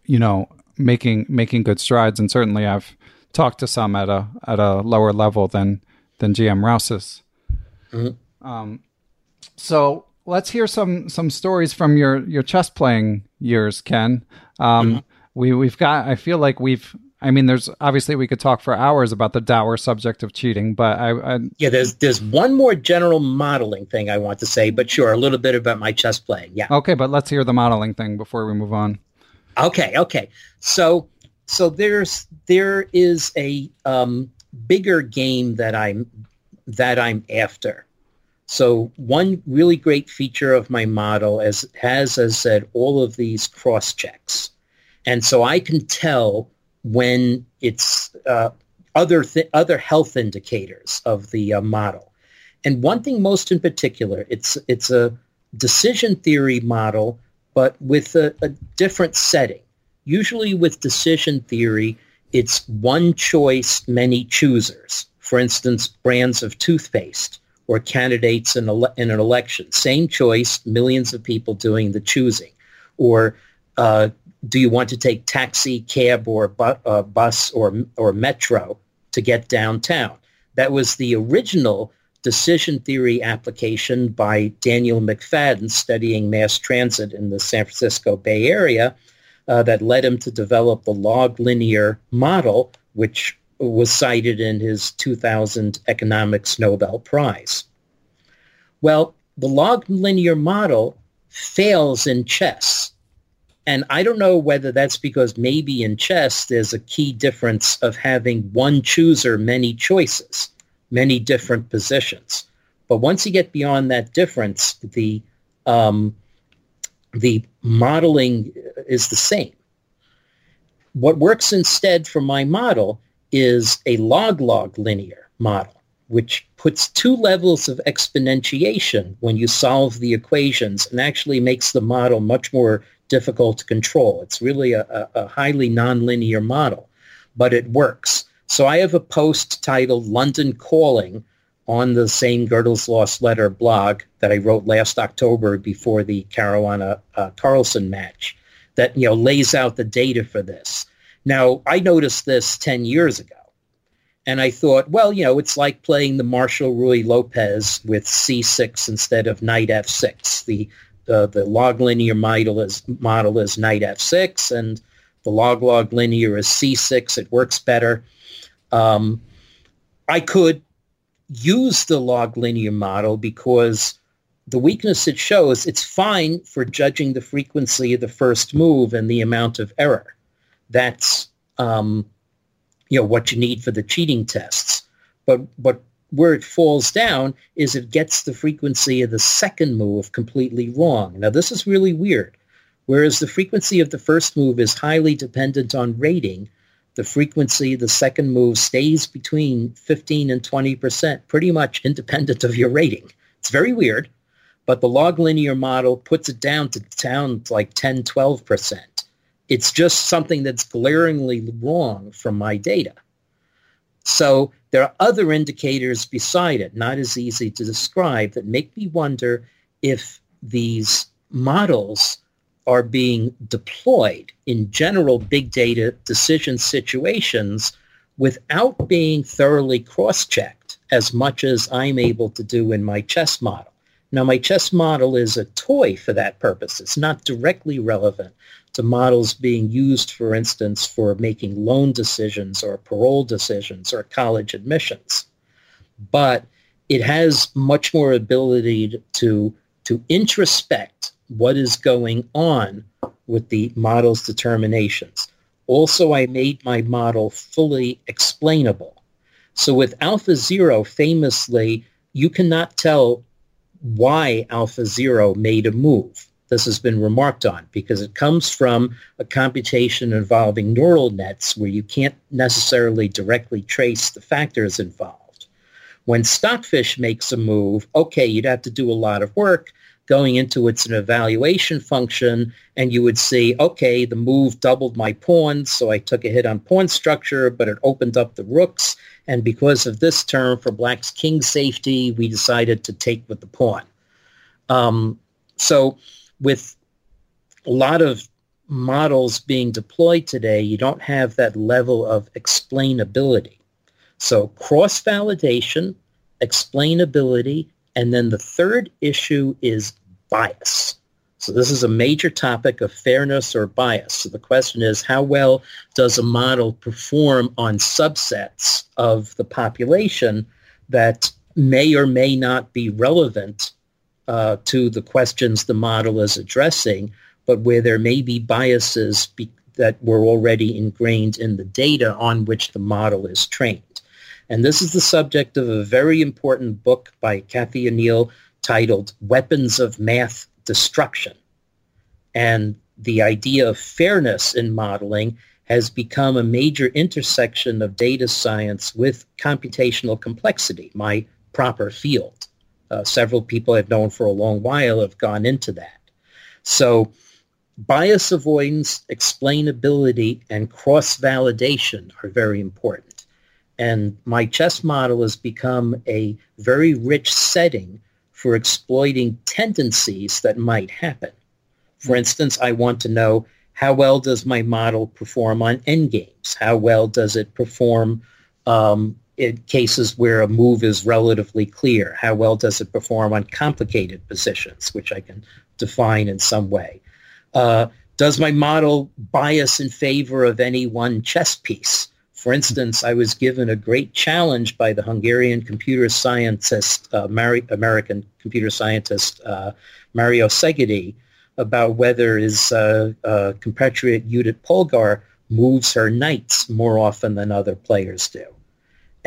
you know, making making good strides, and certainly I've talked to some at a at a lower level than than GM Rausis. Mm-hmm. Um, so let's hear some some stories from your your chess playing years, Ken. Um, mm-hmm. We we've got. I feel like we've I mean, there's obviously we could talk for hours about the dour subject of cheating, but I, I yeah, there's there's one more general modeling thing I want to say, but sure, a little bit about my chess playing. Yeah. Okay, but let's hear the modeling thing before we move on. Okay, okay. So so there's there is a um, bigger game that I'm that I'm after. So one really great feature of my model is, has, as said, all of these cross checks. And so I can tell when it's uh, other, th- other health indicators of the uh, model. And one thing most in particular, it's, it's a decision theory model, but with a, a different setting. Usually with decision theory, it's one choice, many choosers. For instance, brands of toothpaste or candidates in, ele- in an election. Same choice, millions of people doing the choosing. Or uh, do you want to take taxi, cab, or bu- uh, bus or, or metro to get downtown? That was the original decision theory application by Daniel McFadden studying mass transit in the San Francisco Bay Area uh, that led him to develop the log linear model, which was cited in his 2000 Economics Nobel Prize. Well, the log linear model fails in chess. And I don't know whether that's because maybe in chess there's a key difference of having one chooser, many choices, many different positions. But once you get beyond that difference, the um, the modeling is the same. What works instead for my model is a log-log linear model, which puts two levels of exponentiation when you solve the equations and actually makes the model much more difficult to control. It's really a, a, highly nonlinear model, but it works. So I have a post titled London Calling on the same Gödel's Lost Letter blog that I wrote last October before the Caruana uh, Carlsen match that you know lays out the data for this. Now, I noticed this 10 years ago. And I thought, well, you know, it's like playing the Marshall Ruy Lopez with C6 instead of knight F6. The the log linear model is model is knight F6, and the log log linear is C6. It works better. Um, I could use the log linear model because the weakness it shows, it's fine for judging the frequency of the first move and the amount of error that's um, you know what you need for the cheating tests. But but where it falls down is it gets the frequency of the second move completely wrong. Now this is really weird. Whereas the frequency of the first move is highly dependent on rating, the frequency of the second move stays between 15 and 20%, pretty much independent of your rating. It's very weird, but the log linear model puts it down to down like 10, 12%. It's just something that's glaringly wrong from my data. So there are other indicators beside it, not as easy to describe, that make me wonder if these models are being deployed in general big data decision situations without being thoroughly cross-checked as much as I'm able to do in my chess model. Now, my chess model is a toy for that purpose. It's not directly relevant to models being used, for instance, for making loan decisions or parole decisions or college admissions. But it has much more ability to, to introspect what is going on with the model's determinations. Also, I made my model fully explainable. So with AlphaZero, famously, you cannot tell why AlphaZero made a move this has been remarked on because it comes from a computation involving neural nets where you can't necessarily directly trace the factors involved. When Stockfish makes a move, okay, you'd have to do a lot of work. Going into it's an evaluation function, and you would see, okay, the move doubled my pawns, so I took a hit on pawn structure, but it opened up the rooks. And because of this term for black's king safety, we decided to take with the pawn. Um, so with a lot of models being deployed today, you don't have that level of explainability. So cross-validation, explainability, and then the third issue is bias. So this is a major topic of fairness or bias. So the question is, how well does a model perform on subsets of the population that may or may not be relevant uh, to the questions the model is addressing, but where there may be biases be- that were already ingrained in the data on which the model is trained. And this is the subject of a very important book by Cathy O'Neil titled Weapons of Math Destruction. And the idea of fairness in modeling has become a major intersection of data science with computational complexity, my proper field. Uh, several people I've known for a long while have gone into that. So bias avoidance, explainability, and cross-validation are very important. And my chess model has become a very rich setting for exploiting tendencies that might happen. For instance, I want to know how well does my model perform on endgames? How well does it perform um, in cases where a move is relatively clear? How well does it perform on complicated positions, which I can define in some way? Uh, does my model bias in favor of any one chess piece? For instance, I was given a great challenge by the Hungarian computer scientist, uh, Mari- American computer scientist uh, Mario Szegedy, about whether his uh, uh, compatriot Judith Polgar moves her knights more often than other players do.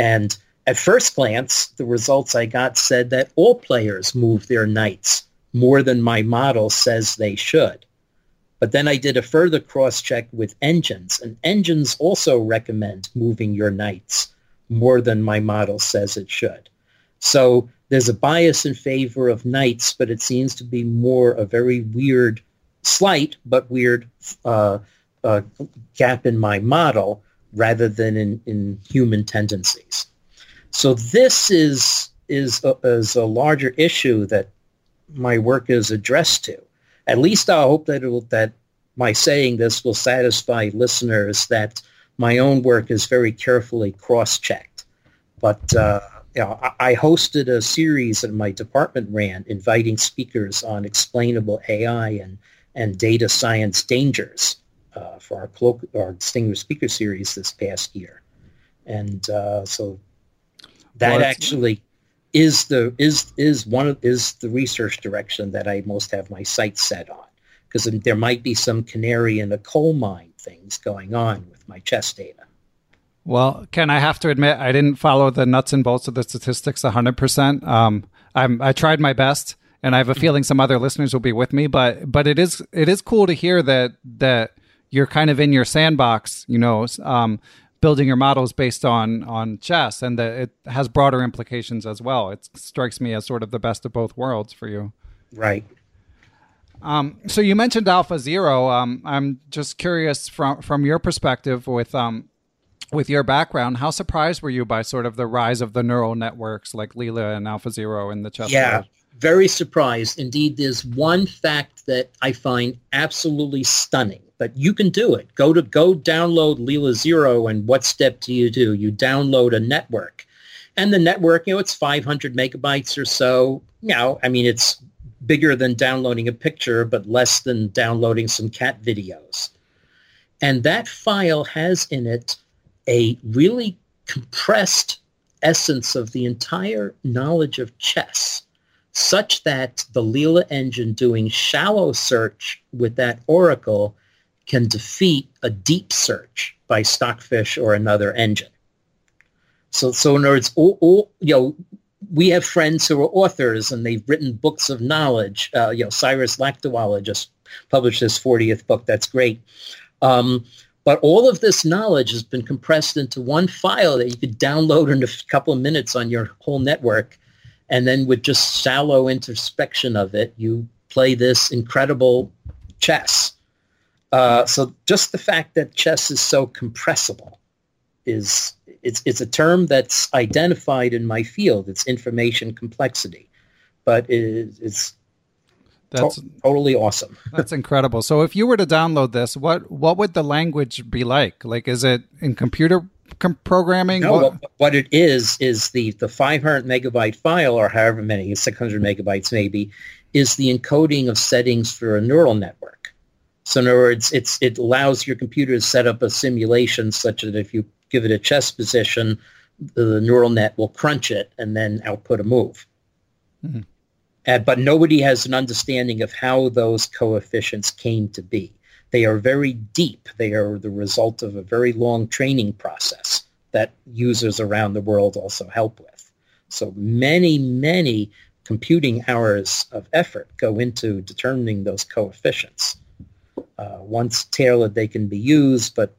And at first glance, the results I got said that all players move their knights more than my model says they should. But then I did a further cross-check with engines, and engines also recommend moving your knights more than my model says it should. So there's a bias in favor of knights, but it seems to be more a very weird, slight but weird uh, uh, gap in my model rather than in, in human tendencies. So this is is a, is a larger issue that my work is addressed to at least I hope that will, that my saying this will satisfy listeners that my own work is very carefully cross-checked. But uh, you know, I, I, hosted a series that my department ran, inviting speakers on explainable AI and and data science dangers uh, for our, colloqu- our distinguished speaker series this past year, and uh, so that well, actually is the is is one of, is the research direction that I most have my sights set on because there might be some canary in a coal mine things going on with my chess data. Well, Ken, I have to admit I didn't follow the nuts and bolts of the statistics 100%. Um, I'm, I tried my best, and I have a feeling some other listeners will be with me. But but it is it is cool to hear that that you're kind of in your sandbox, you know, um, building your models based on on chess and that it has broader implications as well. It strikes me as sort of the best of both worlds for you. Right. Um, so you mentioned alpha zero. Um, i'm just curious from from your perspective with um, with your background how surprised were you by sort of the rise of the neural networks like Leela and alpha zero in the chess yeah world? very surprised. Indeed there's one fact that i find absolutely stunning but you can do it. Go to go download Leela Zero, and what step do you do? You download a network, and the network, you know, it's 500 megabytes or so. You know, I mean, it's bigger than downloading a picture, but less than downloading some cat videos. And that file has in it a really compressed essence of the entire knowledge of chess such that the Leela engine doing shallow search with that oracle can defeat a deep search by Stockfish or another engine. So, so in other words, all, all, you know, we have friends who are authors and they've written books of knowledge. Uh, you know, Cyrus Lakdawala just published his 40th book. That's great. Um, but all of this knowledge has been compressed into one file that you could download in a couple of minutes on your whole network. And then with just shallow introspection of it, you play this incredible chess. Uh, so just the fact that chess is so compressible is it's it's a term that's identified in my field. It's information complexity, but it, it's that's to- totally awesome. that's incredible. So if you were to download this, what what would the language be like? Like, is it in computer com- programming? No, what? what it is is the the 500 megabyte file, or however many, 600 megabytes maybe, is the encoding of settings for a neural network. So in other words, it's, it allows your computer to set up a simulation such that if you give it a chess position, the neural net will crunch it and then output a move. Mm-hmm. And, but nobody has an understanding of how those coefficients came to be. They are very deep. They are the result of a very long training process that users around the world also help with. So many, many computing hours of effort go into determining those coefficients. Uh, once tailored, they can be used, but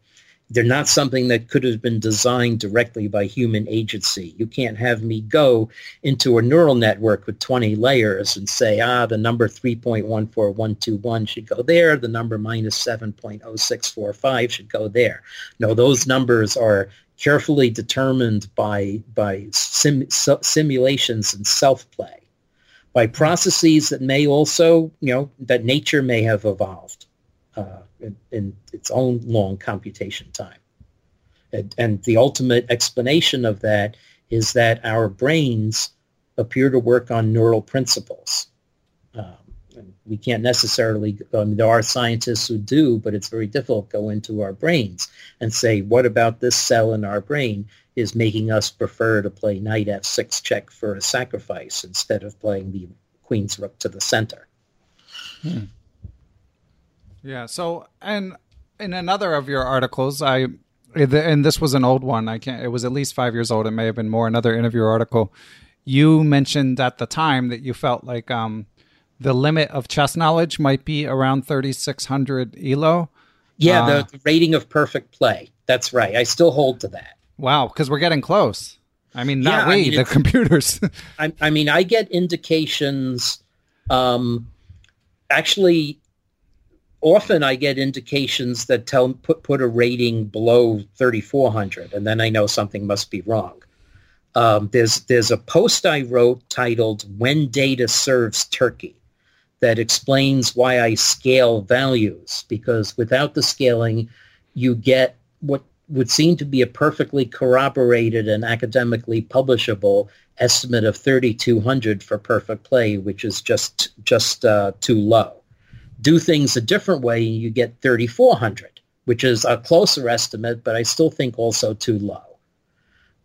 they're not something that could have been designed directly by human agency. You can't have me go into a neural network with 20 layers and say, ah, the number 3.14121 should go there. The number minus 7.0645 should go there. No, those numbers are carefully determined by, by sim, simulations and self-play, by processes that may also, you know, that nature may have evolved. Uh, in, in its own long computation time. And, and the ultimate explanation of that is that our brains appear to work on neural principles. Um, we can't necessarily, I mean, there are scientists who do, but it's very difficult to go into our brains and say, what about this cell in our brain is making us prefer to play knight f6 check for a sacrifice instead of playing the queen's rook to the center. Hmm. Yeah. So, and in another of your articles, I, and this was an old one. I can't. It was at least five years old. It may have been more. Another interview article. You mentioned at the time that you felt like um, the limit of chess knowledge might be around 3,600 elo. Yeah, uh, the rating of perfect play. That's right. I still hold to that. Wow, because we're getting close. I mean, not yeah, we, I mean, the computers. I, I, mean, I get indications. Um, actually, often I get indications that tell put put a rating below 3400 and then I know something must be wrong. Um, there's there's a post I wrote titled "When Data Serves Turkey" that explains why I scale values because without the scaling, you get what would seem to be a perfectly corroborated and academically publishable estimate of 3200 for perfect play, which is just just uh, too low do things a different way, you get 3,400, which is a closer estimate, but I still think also too low.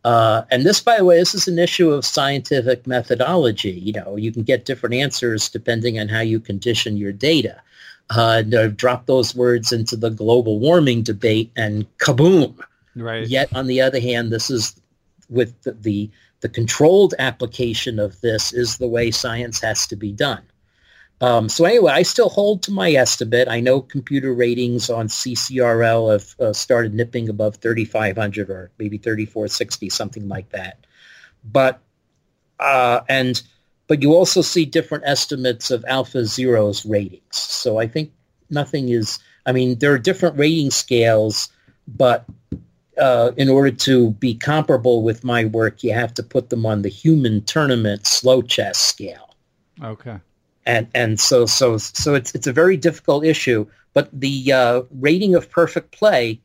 Uh, and this, by the way, this is an issue of scientific methodology. You know, you can get different answers depending on how you condition your data. Uh, drop those words into the global warming debate and kaboom. Right. Yet, on the other hand, this is with the, the, the controlled application of this is the way science has to be done. Um, so anyway, I still hold to my estimate. I know computer ratings on CCRL have uh, started nipping above 3,500 or maybe 3,460, something like that. But uh, and but you also see different estimates of Alpha Zero's ratings. So I think nothing is. I mean, there are different rating scales, but uh, in order to be comparable with my work, you have to put them on the human tournament slow chess scale. Okay and and so so so it's it's a very difficult issue. But the uh, rating of perfect play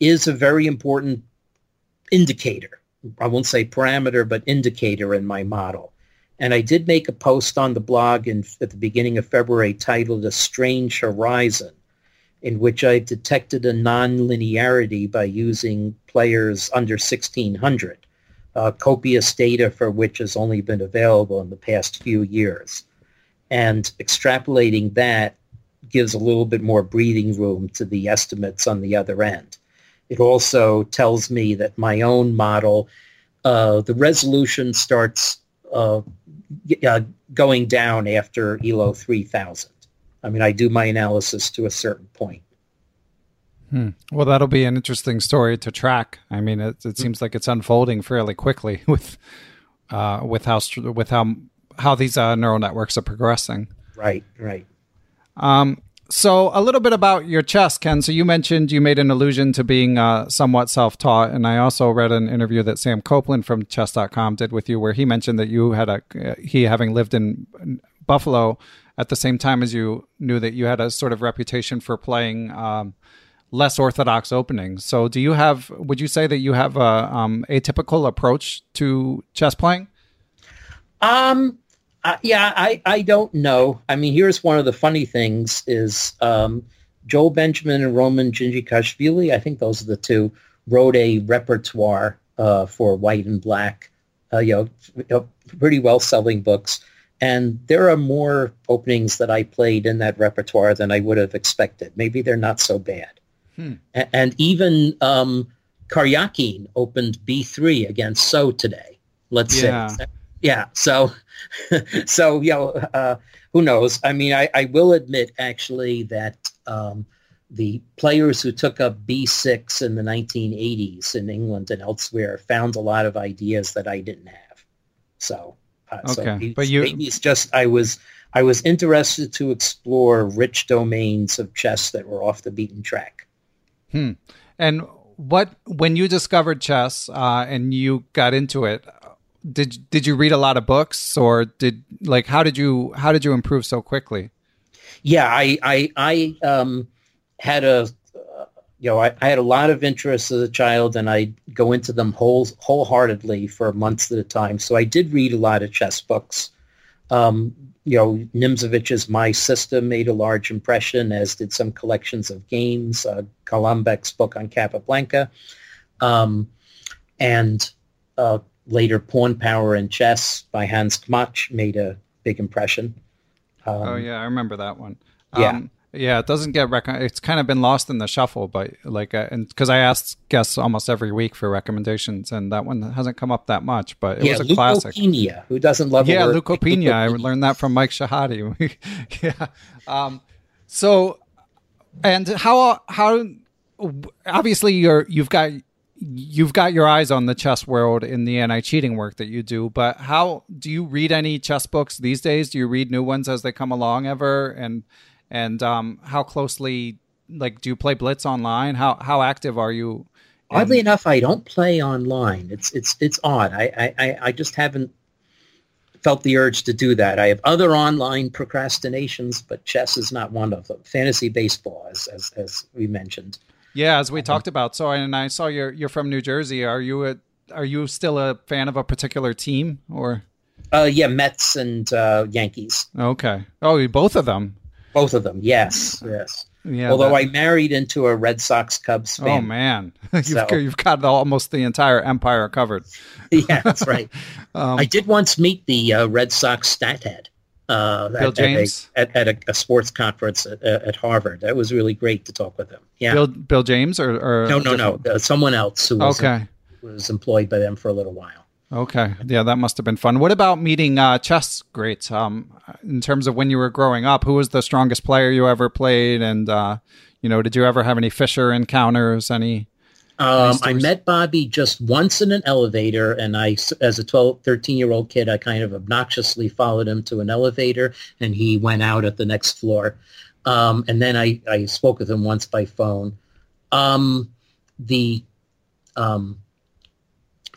is a very important indicator. I won't say parameter, but indicator in my model. And I did make a post on the blog in, at the beginning of February titled "A Strange Horizon," in which I detected a nonlinearity by using players under 1600, uh, copious data for which has only been available in the past few years and extrapolating that gives a little bit more breathing room to the estimates on the other end. It also tells me that my own model, uh, the resolution starts uh, uh, going down after ELO 3000. I mean, I do my analysis to a certain point. Hmm. Well, that'll be an interesting story to track. I mean, it, it mm-hmm. seems like it's unfolding fairly quickly with uh, with how with how how these uh, neural networks are progressing. Right, right. Um, so a little bit about your chess, Ken. So you mentioned you made an allusion to being uh, somewhat self-taught, and I also read an interview that Sam Copeland from Chess.com did with you, where he mentioned that you had a he having lived in Buffalo at the same time as you knew that you had a sort of reputation for playing um, less orthodox openings. So do you have? Would you say that you have a um, atypical approach to chess playing? Um, Uh, yeah, I, I don't know. I mean, here's one of the funny things is um, Joel Benjamin and Roman Dzindzichashvili, I think those are the two, wrote a repertoire uh, for White and Black, uh, you know, pretty well-selling books. And there are more openings that I played in that repertoire than I would have expected. Maybe they're not so bad. Hmm. A- and even um, Karyakin opened B3 against So today. Let's yeah. say. Yeah. So so, you know, uh, who knows? I mean, I, I will admit actually that um, the players who took up B6 in the 1980s in England and elsewhere found a lot of ideas that I didn't have. So, uh, okay. So but you, maybe it's just I was I was interested to explore rich domains of chess that were off the beaten track. Hmm. And what when you discovered chess uh, and you got into it, did did you read a lot of books or did like how did you how did you improve so quickly? Yeah, I I I um, had a you know I, I, had a lot of interests as a child and I go into them whole wholeheartedly for months at a time. So I did read a lot of chess books. Um, you know, Nimzovich's My System made a large impression, as did some collections of games. Uh, Golombek's book on Capablanca, um, and uh, later Pawn Power in Chess by Hans Kmoch made a big impression. Um, oh yeah, I remember that one. Yeah. Um, yeah, it doesn't get rec- It's kind of been lost in the shuffle, but like, uh, and because I ask guests almost every week for recommendations, and that one hasn't come up that much, but it yeah, was a classic. Leukopenia, who doesn't love? Yeah, leukopenia. I learned that from Mike Shahade. yeah. Um, so, and how how obviously you're you've got you've got your eyes on the chess world in the anti-cheating work that you do but how do you read any chess books these days? Do you read new ones as they come along ever? And and um, how closely like do you play blitz online? How how active are you in- oddly enough i don't play online. It's it's it's odd. I i i just haven't felt the urge to do that. I have other online procrastinations but chess is not one of them. Fantasy baseball as as, as we mentioned yeah, as we talked about. So, and I saw you're you're from New Jersey. Are you a are you still a fan of a particular team or? Uh, yeah, Mets and uh, Yankees. Okay. Oh, both of them. Both of them. Yes. Yes. Yeah. Although that... I married into a Red Sox Cubs fan. Oh man, you've, so... you've got almost the entire empire covered. yeah, that's right. um, I did once meet the uh, Red Sox stat head uh, Bill at, James at, a, at, at a, a, sports conference at, at, Harvard. That was really great to talk with him. Yeah, Bill Bill James or, or no no no uh, someone else who was okay. was employed by them for a little while. Okay, yeah, that must have been fun. What about meeting uh, chess greats? Um, in terms of when you were growing up, who was the strongest player you ever played, and uh, you know, did you ever have any Fischer encounters? Any um, I met Bobby just once in an elevator, and I, as a 12, 13 year old kid, I kind of obnoxiously followed him to an elevator, and he went out at the next floor. Um, and then I, I spoke with him once by phone. Um, the um,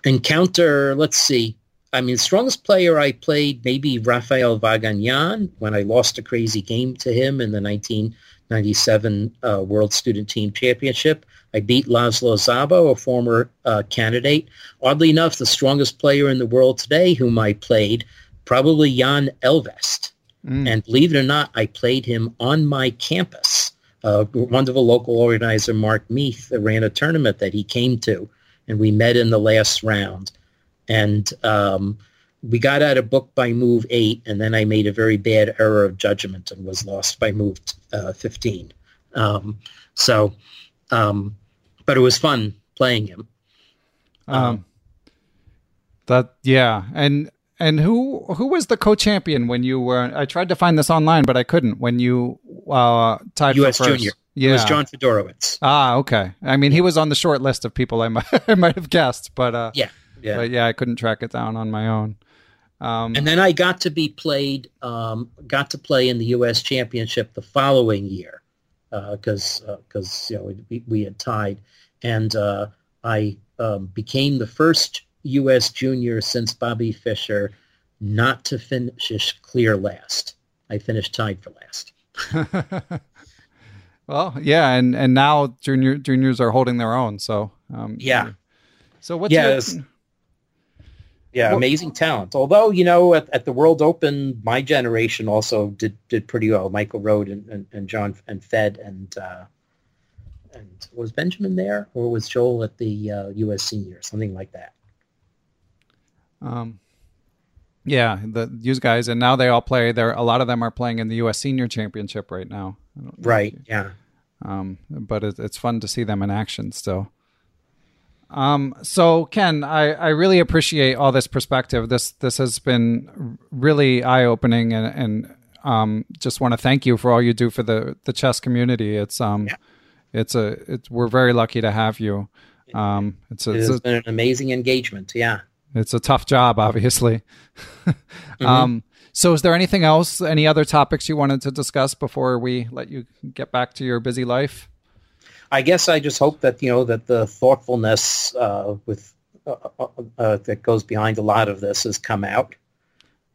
encounter, let's see. I mean, strongest player I played, maybe Rafael Vaganian, when I lost a crazy game to him in the 1997 uh, World Student Team Championship. I beat Laszlo Szabo, a former uh, candidate. Oddly enough, the strongest player in the world today whom I played, probably Jaan Ehlvest. Mm. And believe it or not, I played him on my campus. Uh, wonderful local organizer, Mark Meath, ran a tournament that he came to, and we met in the last round. And um, we got out of book by move eight, and then I made a very bad error of judgment and was lost by move uh, 15. Um, so um, but it was fun playing him. Um, um, that yeah, and and who who was the co-champion when you were? I tried to find this online, but I couldn't. When you uh, tied U.S. Junior, yeah, it was John Fedorowicz. Ah, okay. I mean, he was on the short list of people I might I might have guessed, but uh, yeah, yeah, but yeah, I couldn't track it down on my own. Um, and then I got to be played, um, got to play in the U.S. Championship the following year because uh, because uh, you know we, we had tied, and uh, I um, became the first U.S. junior since Bobby Fischer not to finish clear last. I finished tied for last. well, yeah, and and now junior juniors are holding their own. So um, yeah. So what's yeah, your, Yeah, amazing talent. Although you know, at, at the World Open, my generation also did did pretty well. Michael Rohde and, and, and John and Fed and uh, and was Benjamin there or was Joel at the uh, U.S. Senior, something like that. Um, yeah, the these guys, and now they all play. There, a lot of them are playing in the U.S. Senior Championship right now. Right. Yeah. Um, but it, it's fun to see them in action still. Um, so Ken, I, I really appreciate all this perspective. This this has been really eye opening, and and um, just want to thank you for all you do for the the chess community. It's um, yeah. it's a it's we're very lucky to have you. Um, it's, a, it has it's a, been an amazing engagement. Yeah. It's a tough job, obviously. mm-hmm. um, so, is there anything else, any other topics you wanted to discuss before we let you get back to your busy life? I guess I just hope that you know that the thoughtfulness uh, with uh, uh, uh that goes behind a lot of this has come out,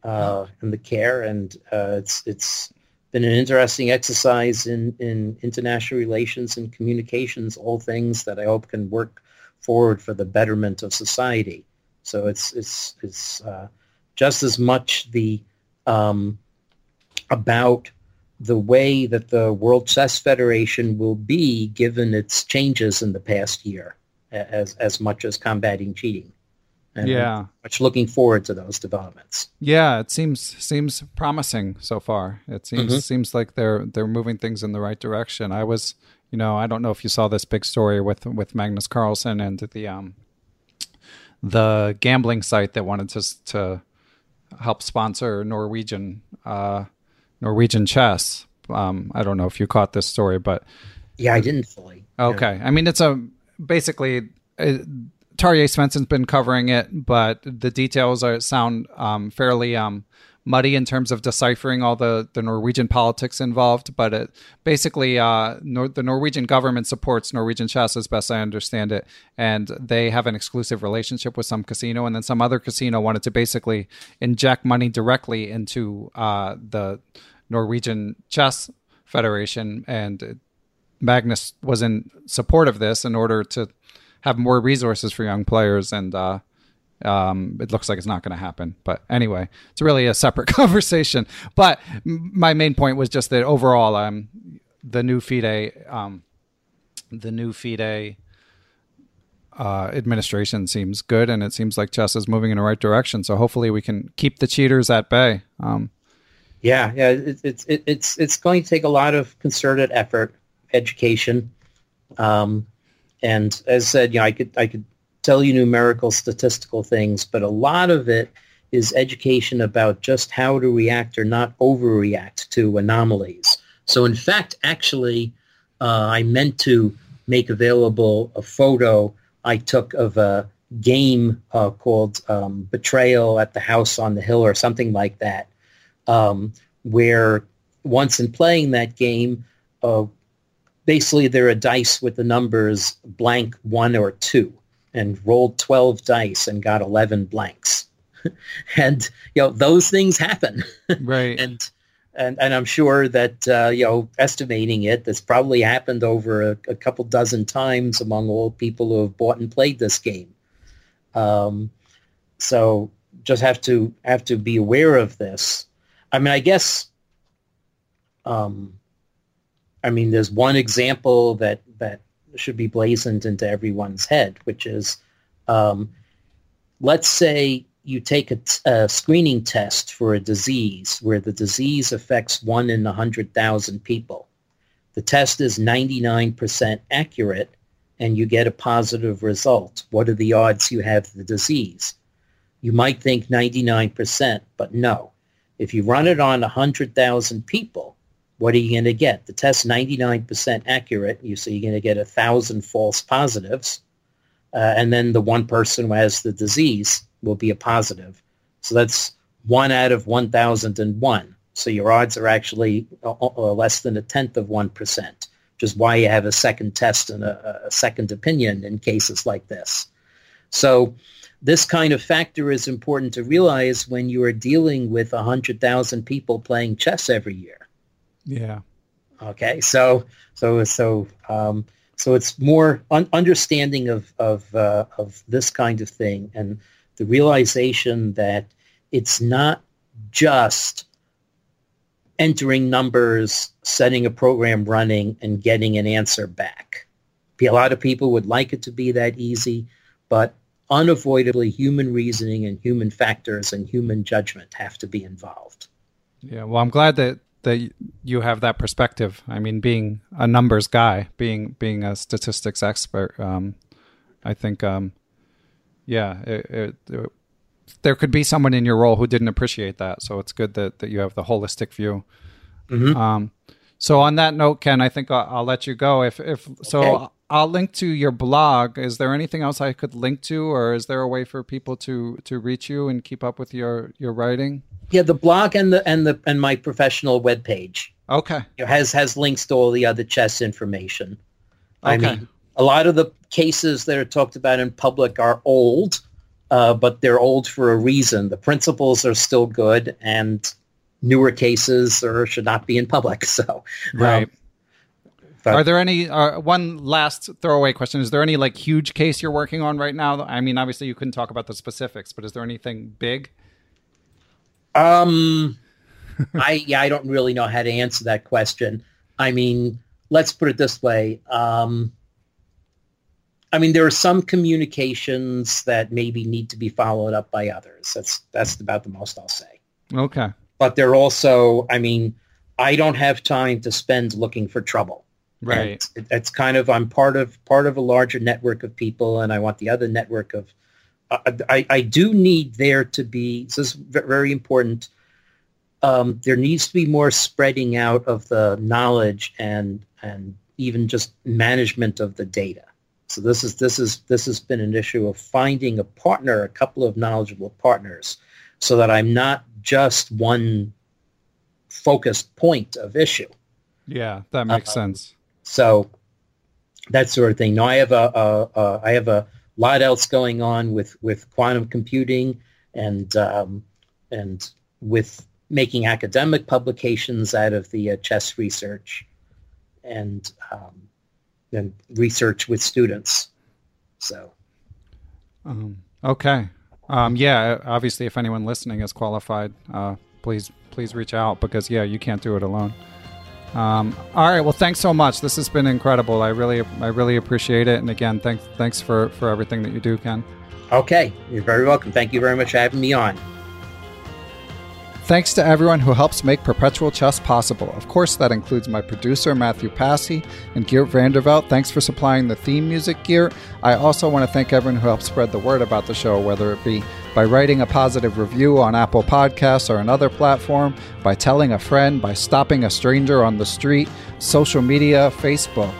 uh, and the care, and uh, it's it's been an interesting exercise in in international relations and communications, all things that I hope can work forward for the betterment of society. So it's it's it's uh, just as much the um, about the way that the World Chess Federation will be given its changes in the past year, as as much as combating cheating. And yeah, much looking forward to those developments. Yeah, it seems seems promising so far. It seems mm-hmm. seems like they're they're moving things in the right direction. I was, you know, I don't know if you saw this big story with with Magnus Carlsen and the um the gambling site that wanted to to help sponsor Norwegian uh, Norwegian chess. Um, I don't know if you caught this story, but yeah, I didn't fully. Okay, I mean it's a basically. It, Tarjei Svensen's been covering it, but the details are sound um, fairly um, muddy in terms of deciphering all the, the Norwegian politics involved. But it basically, uh, Nor- the Norwegian government supports Norwegian chess as best I understand it, and they have an exclusive relationship with some casino, and then some other casino wanted to basically inject money directly into uh, the Norwegian chess federation, and Magnus was in support of this in order to have more resources for young players and. Uh, um, it looks like it's not going to happen. But anyway, it's really a separate conversation. But my main point was just that overall, um, the new FIDE, um, the new FIDE uh, administration seems good, and it seems like chess is moving in the right direction. So hopefully, we can keep the cheaters at bay. Um, yeah, yeah, it, it's it, it's it's going to take a lot of concerted effort, education, um, and as I said, you know, I could I could tell you numerical statistical things, but a lot of it is education about just how to react or not overreact to anomalies. So in fact, actually, uh, I meant to make available a photo I took of a game uh, called um, Betrayal at the House on the Hill or something like that, um, where once in playing that game, uh, basically there are dice with the numbers blank one or two and rolled 12 dice and got 11 blanks. and, you know, those things happen. Right. and, and, and I'm sure that, uh, you know, estimating it, this probably happened over a, a, couple dozen times among all people who have bought and played this game. Um, so just have to have to be aware of this. I mean, I guess, um, I mean, there's one example that, that should be blazoned into everyone's head, which is, um, let's say you take a, t- a screening test for a disease where the disease affects one in a 100,000 people. The test is 99% accurate and you get a positive result. What are the odds you have the disease? You might think 99%, but no. If you run it on 100,000 people, what are you going to get? The test's 99% accurate. You so you're going to get a thousand false positives, uh, and then the one person who has the disease will be a positive. So that's one out of 1,001. So your odds are actually uh, uh, less than a tenth of 1%, which is why you have a second test and a, a second opinion in cases like this. So this kind of factor is important to realize when you are dealing with 100,000 people playing chess every year yeah. Okay. So so so um, so it's more un- understanding of of uh, of this kind of thing and the realization that it's not just entering numbers, setting a program running, and getting an answer back. A lot of people would like it to be that easy, but unavoidably human reasoning and human factors and human judgment have to be involved. Yeah, well, I'm glad that that you have that perspective. I mean, being a numbers guy, being being a statistics expert, um, I think, um, yeah, it, it, it, there could be someone in your role who didn't appreciate that. So it's good that that you have the holistic view. Mm-hmm. Um, so on that note, Ken, I think I'll, I'll let you go. If if so, okay. I'll link to your blog. Is there anything else I could link to, or is there a way for people to to reach you and keep up with your your writing? Yeah, the blog and the and the and my professional web page. Okay. Has has links to all the other chess information. Okay. I mean, a lot of the cases that are talked about in public are old, uh, but they're old for a reason. The principles are still good, and newer cases or should not be in public. So, um, right. Um, are there any uh, one last throwaway question? Is there any like huge case you're working on right now? I mean, obviously you couldn't talk about the specifics, but is there anything big? Um, I yeah, I don't really know how to answer that question. I mean, let's put it this way. Um, I mean, there are some communications that maybe need to be followed up by others. That's that's about the most I'll say. Okay. But they're also, I mean, I don't have time to spend looking for trouble. Right. It, it's kind of I'm part of part of a larger network of people, and I want the other network of I, I do need there to be, this is very important, um, there needs to be more spreading out of the knowledge and, and even just management of the data. So this is, this is, this has been an issue of finding a partner, a couple of knowledgeable partners, so that I'm not just one focused point of issue. Yeah, that makes uh, sense. So that sort of thing. Now I have a, a, a I have a lot else going on with, with quantum computing and um, and with making academic publications out of the uh, chess research and um, and research with students. So, um, okay, um, yeah. Obviously, if anyone listening is qualified, uh, please please reach out because yeah, you can't do it alone. Um, all right. Well, thanks so much. This has been incredible. I really, I really appreciate it. And again, thanks, thanks for for everything that you do, Ken. Okay, you're very welcome. Thank you very much for having me on. Thanks to everyone who helps make Perpetual Chess possible. Of course, that includes my producer, Matthew Passy, and Geert Vandervelt. Thanks for supplying the theme music, Geert. I also want to thank everyone who helped spread the word about the show, whether it be by writing a positive review on Apple Podcasts or another platform, by telling a friend, by stopping a stranger on the street, social media, Facebook,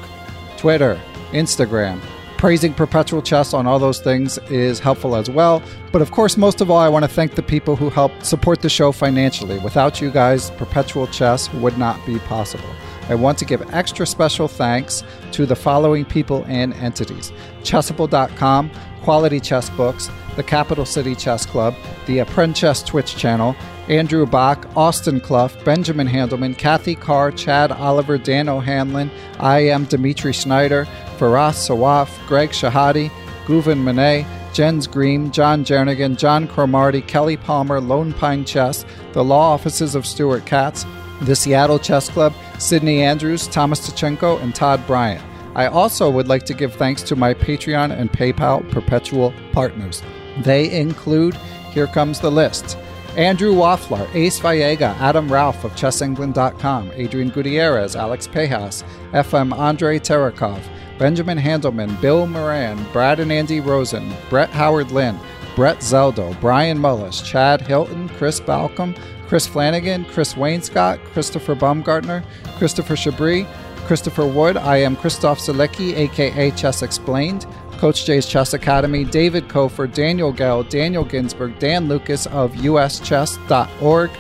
Twitter, Instagram praising Perpetual Chess on all those things is helpful as well. But of course, most of all, I want to thank the people who help support the show financially. Without you guys, Perpetual Chess would not be possible. I want to give extra special thanks to the following people and entities Chessable.com, Quality Chess Books, the Capital City Chess Club, the Apprentice Twitch channel, Andrew Bach, Austin Clough, Benjamin Handelman, Kathy Carr, Chad Oliver, Dan O'Hanlon, I am Dimitri Schneider, Faraz Sawaf, Greg Shahade, Guven Manet, Jens Green, John Jernigan, John Cromarty, Kelly Palmer, Lone Pine Chess, the law offices of Stuart Katz, the Seattle Chess Club, Sydney Andrews, Thomas Tachenko, and Todd Bryant. I also would like to give thanks to my Patreon and PayPal perpetual partners. They include, here comes the list. Andrew Waffler, Ace Vallega, Adam Ralph of ChessEngland.com, Adrian Gutierrez, Alex Pejas, FM Andre Terakov, Benjamin Handelman, Bill Moran, Brad and Andy Rosen, Brett Howard Lynn, Brett Zeldo, Brian Mullis, Chad Hilton, Chris Balcom, Chris Flanagan, Chris Wainscott, Christopher Baumgartner, Christopher Chabris, Christopher Wood. I am Christof Sielecki, aka Chess Explained. Coach J's Chess Academy, David Kofer, Daniel Gell, Daniel Ginsburg, Dan Lucas of uschess.org,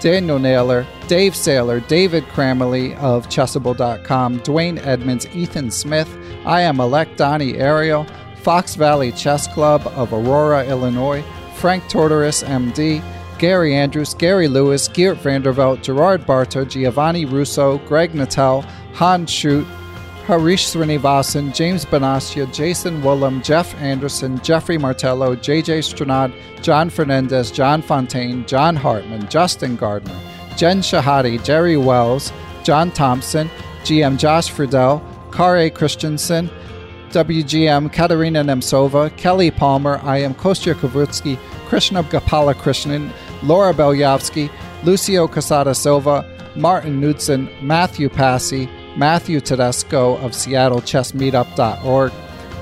Daniel Naylor, Dave Saylor, David Kramaley of Chessable.com, Dwayne Edmonds, Ethan Smith, I am Alec Donnie Ariel, Fox Valley Chess Club of Aurora, Illinois, Frank Tortoris, MD, Gary Andrews, Gary Lewis, Geert Vandervelt, Gerard Barto, Giovanni Russo, Greg Natel, Hans Schut, Harish Srinivasan, James Banastia, Jason Willem, Jeff Anderson, Jeffrey Martello, JJ Stranad, John Fernandez, John Fontaine, John Hartman, Justin Gardner, Jen Shahade, Jerry Wells, John Thompson, GM Josh Friedel, Kare Christensen, WGM Katerina Nemcova, Kelly Palmer, I am Kostya Kavutskiy, Krishna Gopala Krishnan, Laura Belyavsky, Lucio Casada Silva, Martin Knudsen, Matthew Passy, Matthew Tedesco of SeattleChessMeetup.org,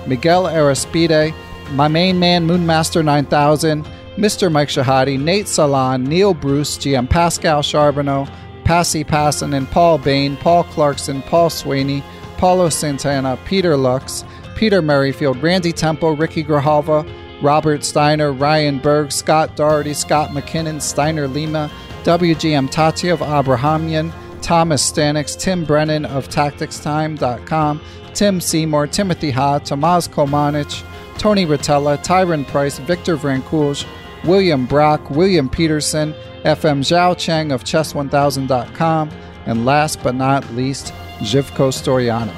Miguel Arispide, my main man Moonmaster 9000, Mr. Mike Shahade, Nate Salon, Neil Bruce, GM Pascal Charbonneau, Passy Passon, and Paul Bain, Paul Clarkson, Paul Sweeney, Paulo Santana, Peter Lux, Peter Merrifield, Randy Temple, Ricky Grahalva, Robert Steiner, Ryan Berg, Scott Doherty, Scott McKinnon, Steiner Lima, WGM Tatev Abrahamyan, Thomas Stanix, Tim Brennan of TacticsTime.com, Tim Seymour, Timothy Ha, Tomas Komanich, Tony Rotella, Tyron Price, Victor Vrancoulge, William Brock, William Peterson, FM Zhao Cheng of Chess1000.com, and last but not least, Zhivko Storyanov.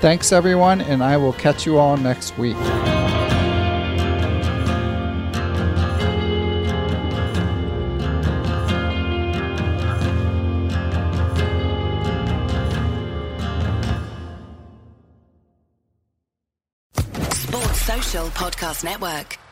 Thanks, everyone, and I will catch you all next week. Podcast Network.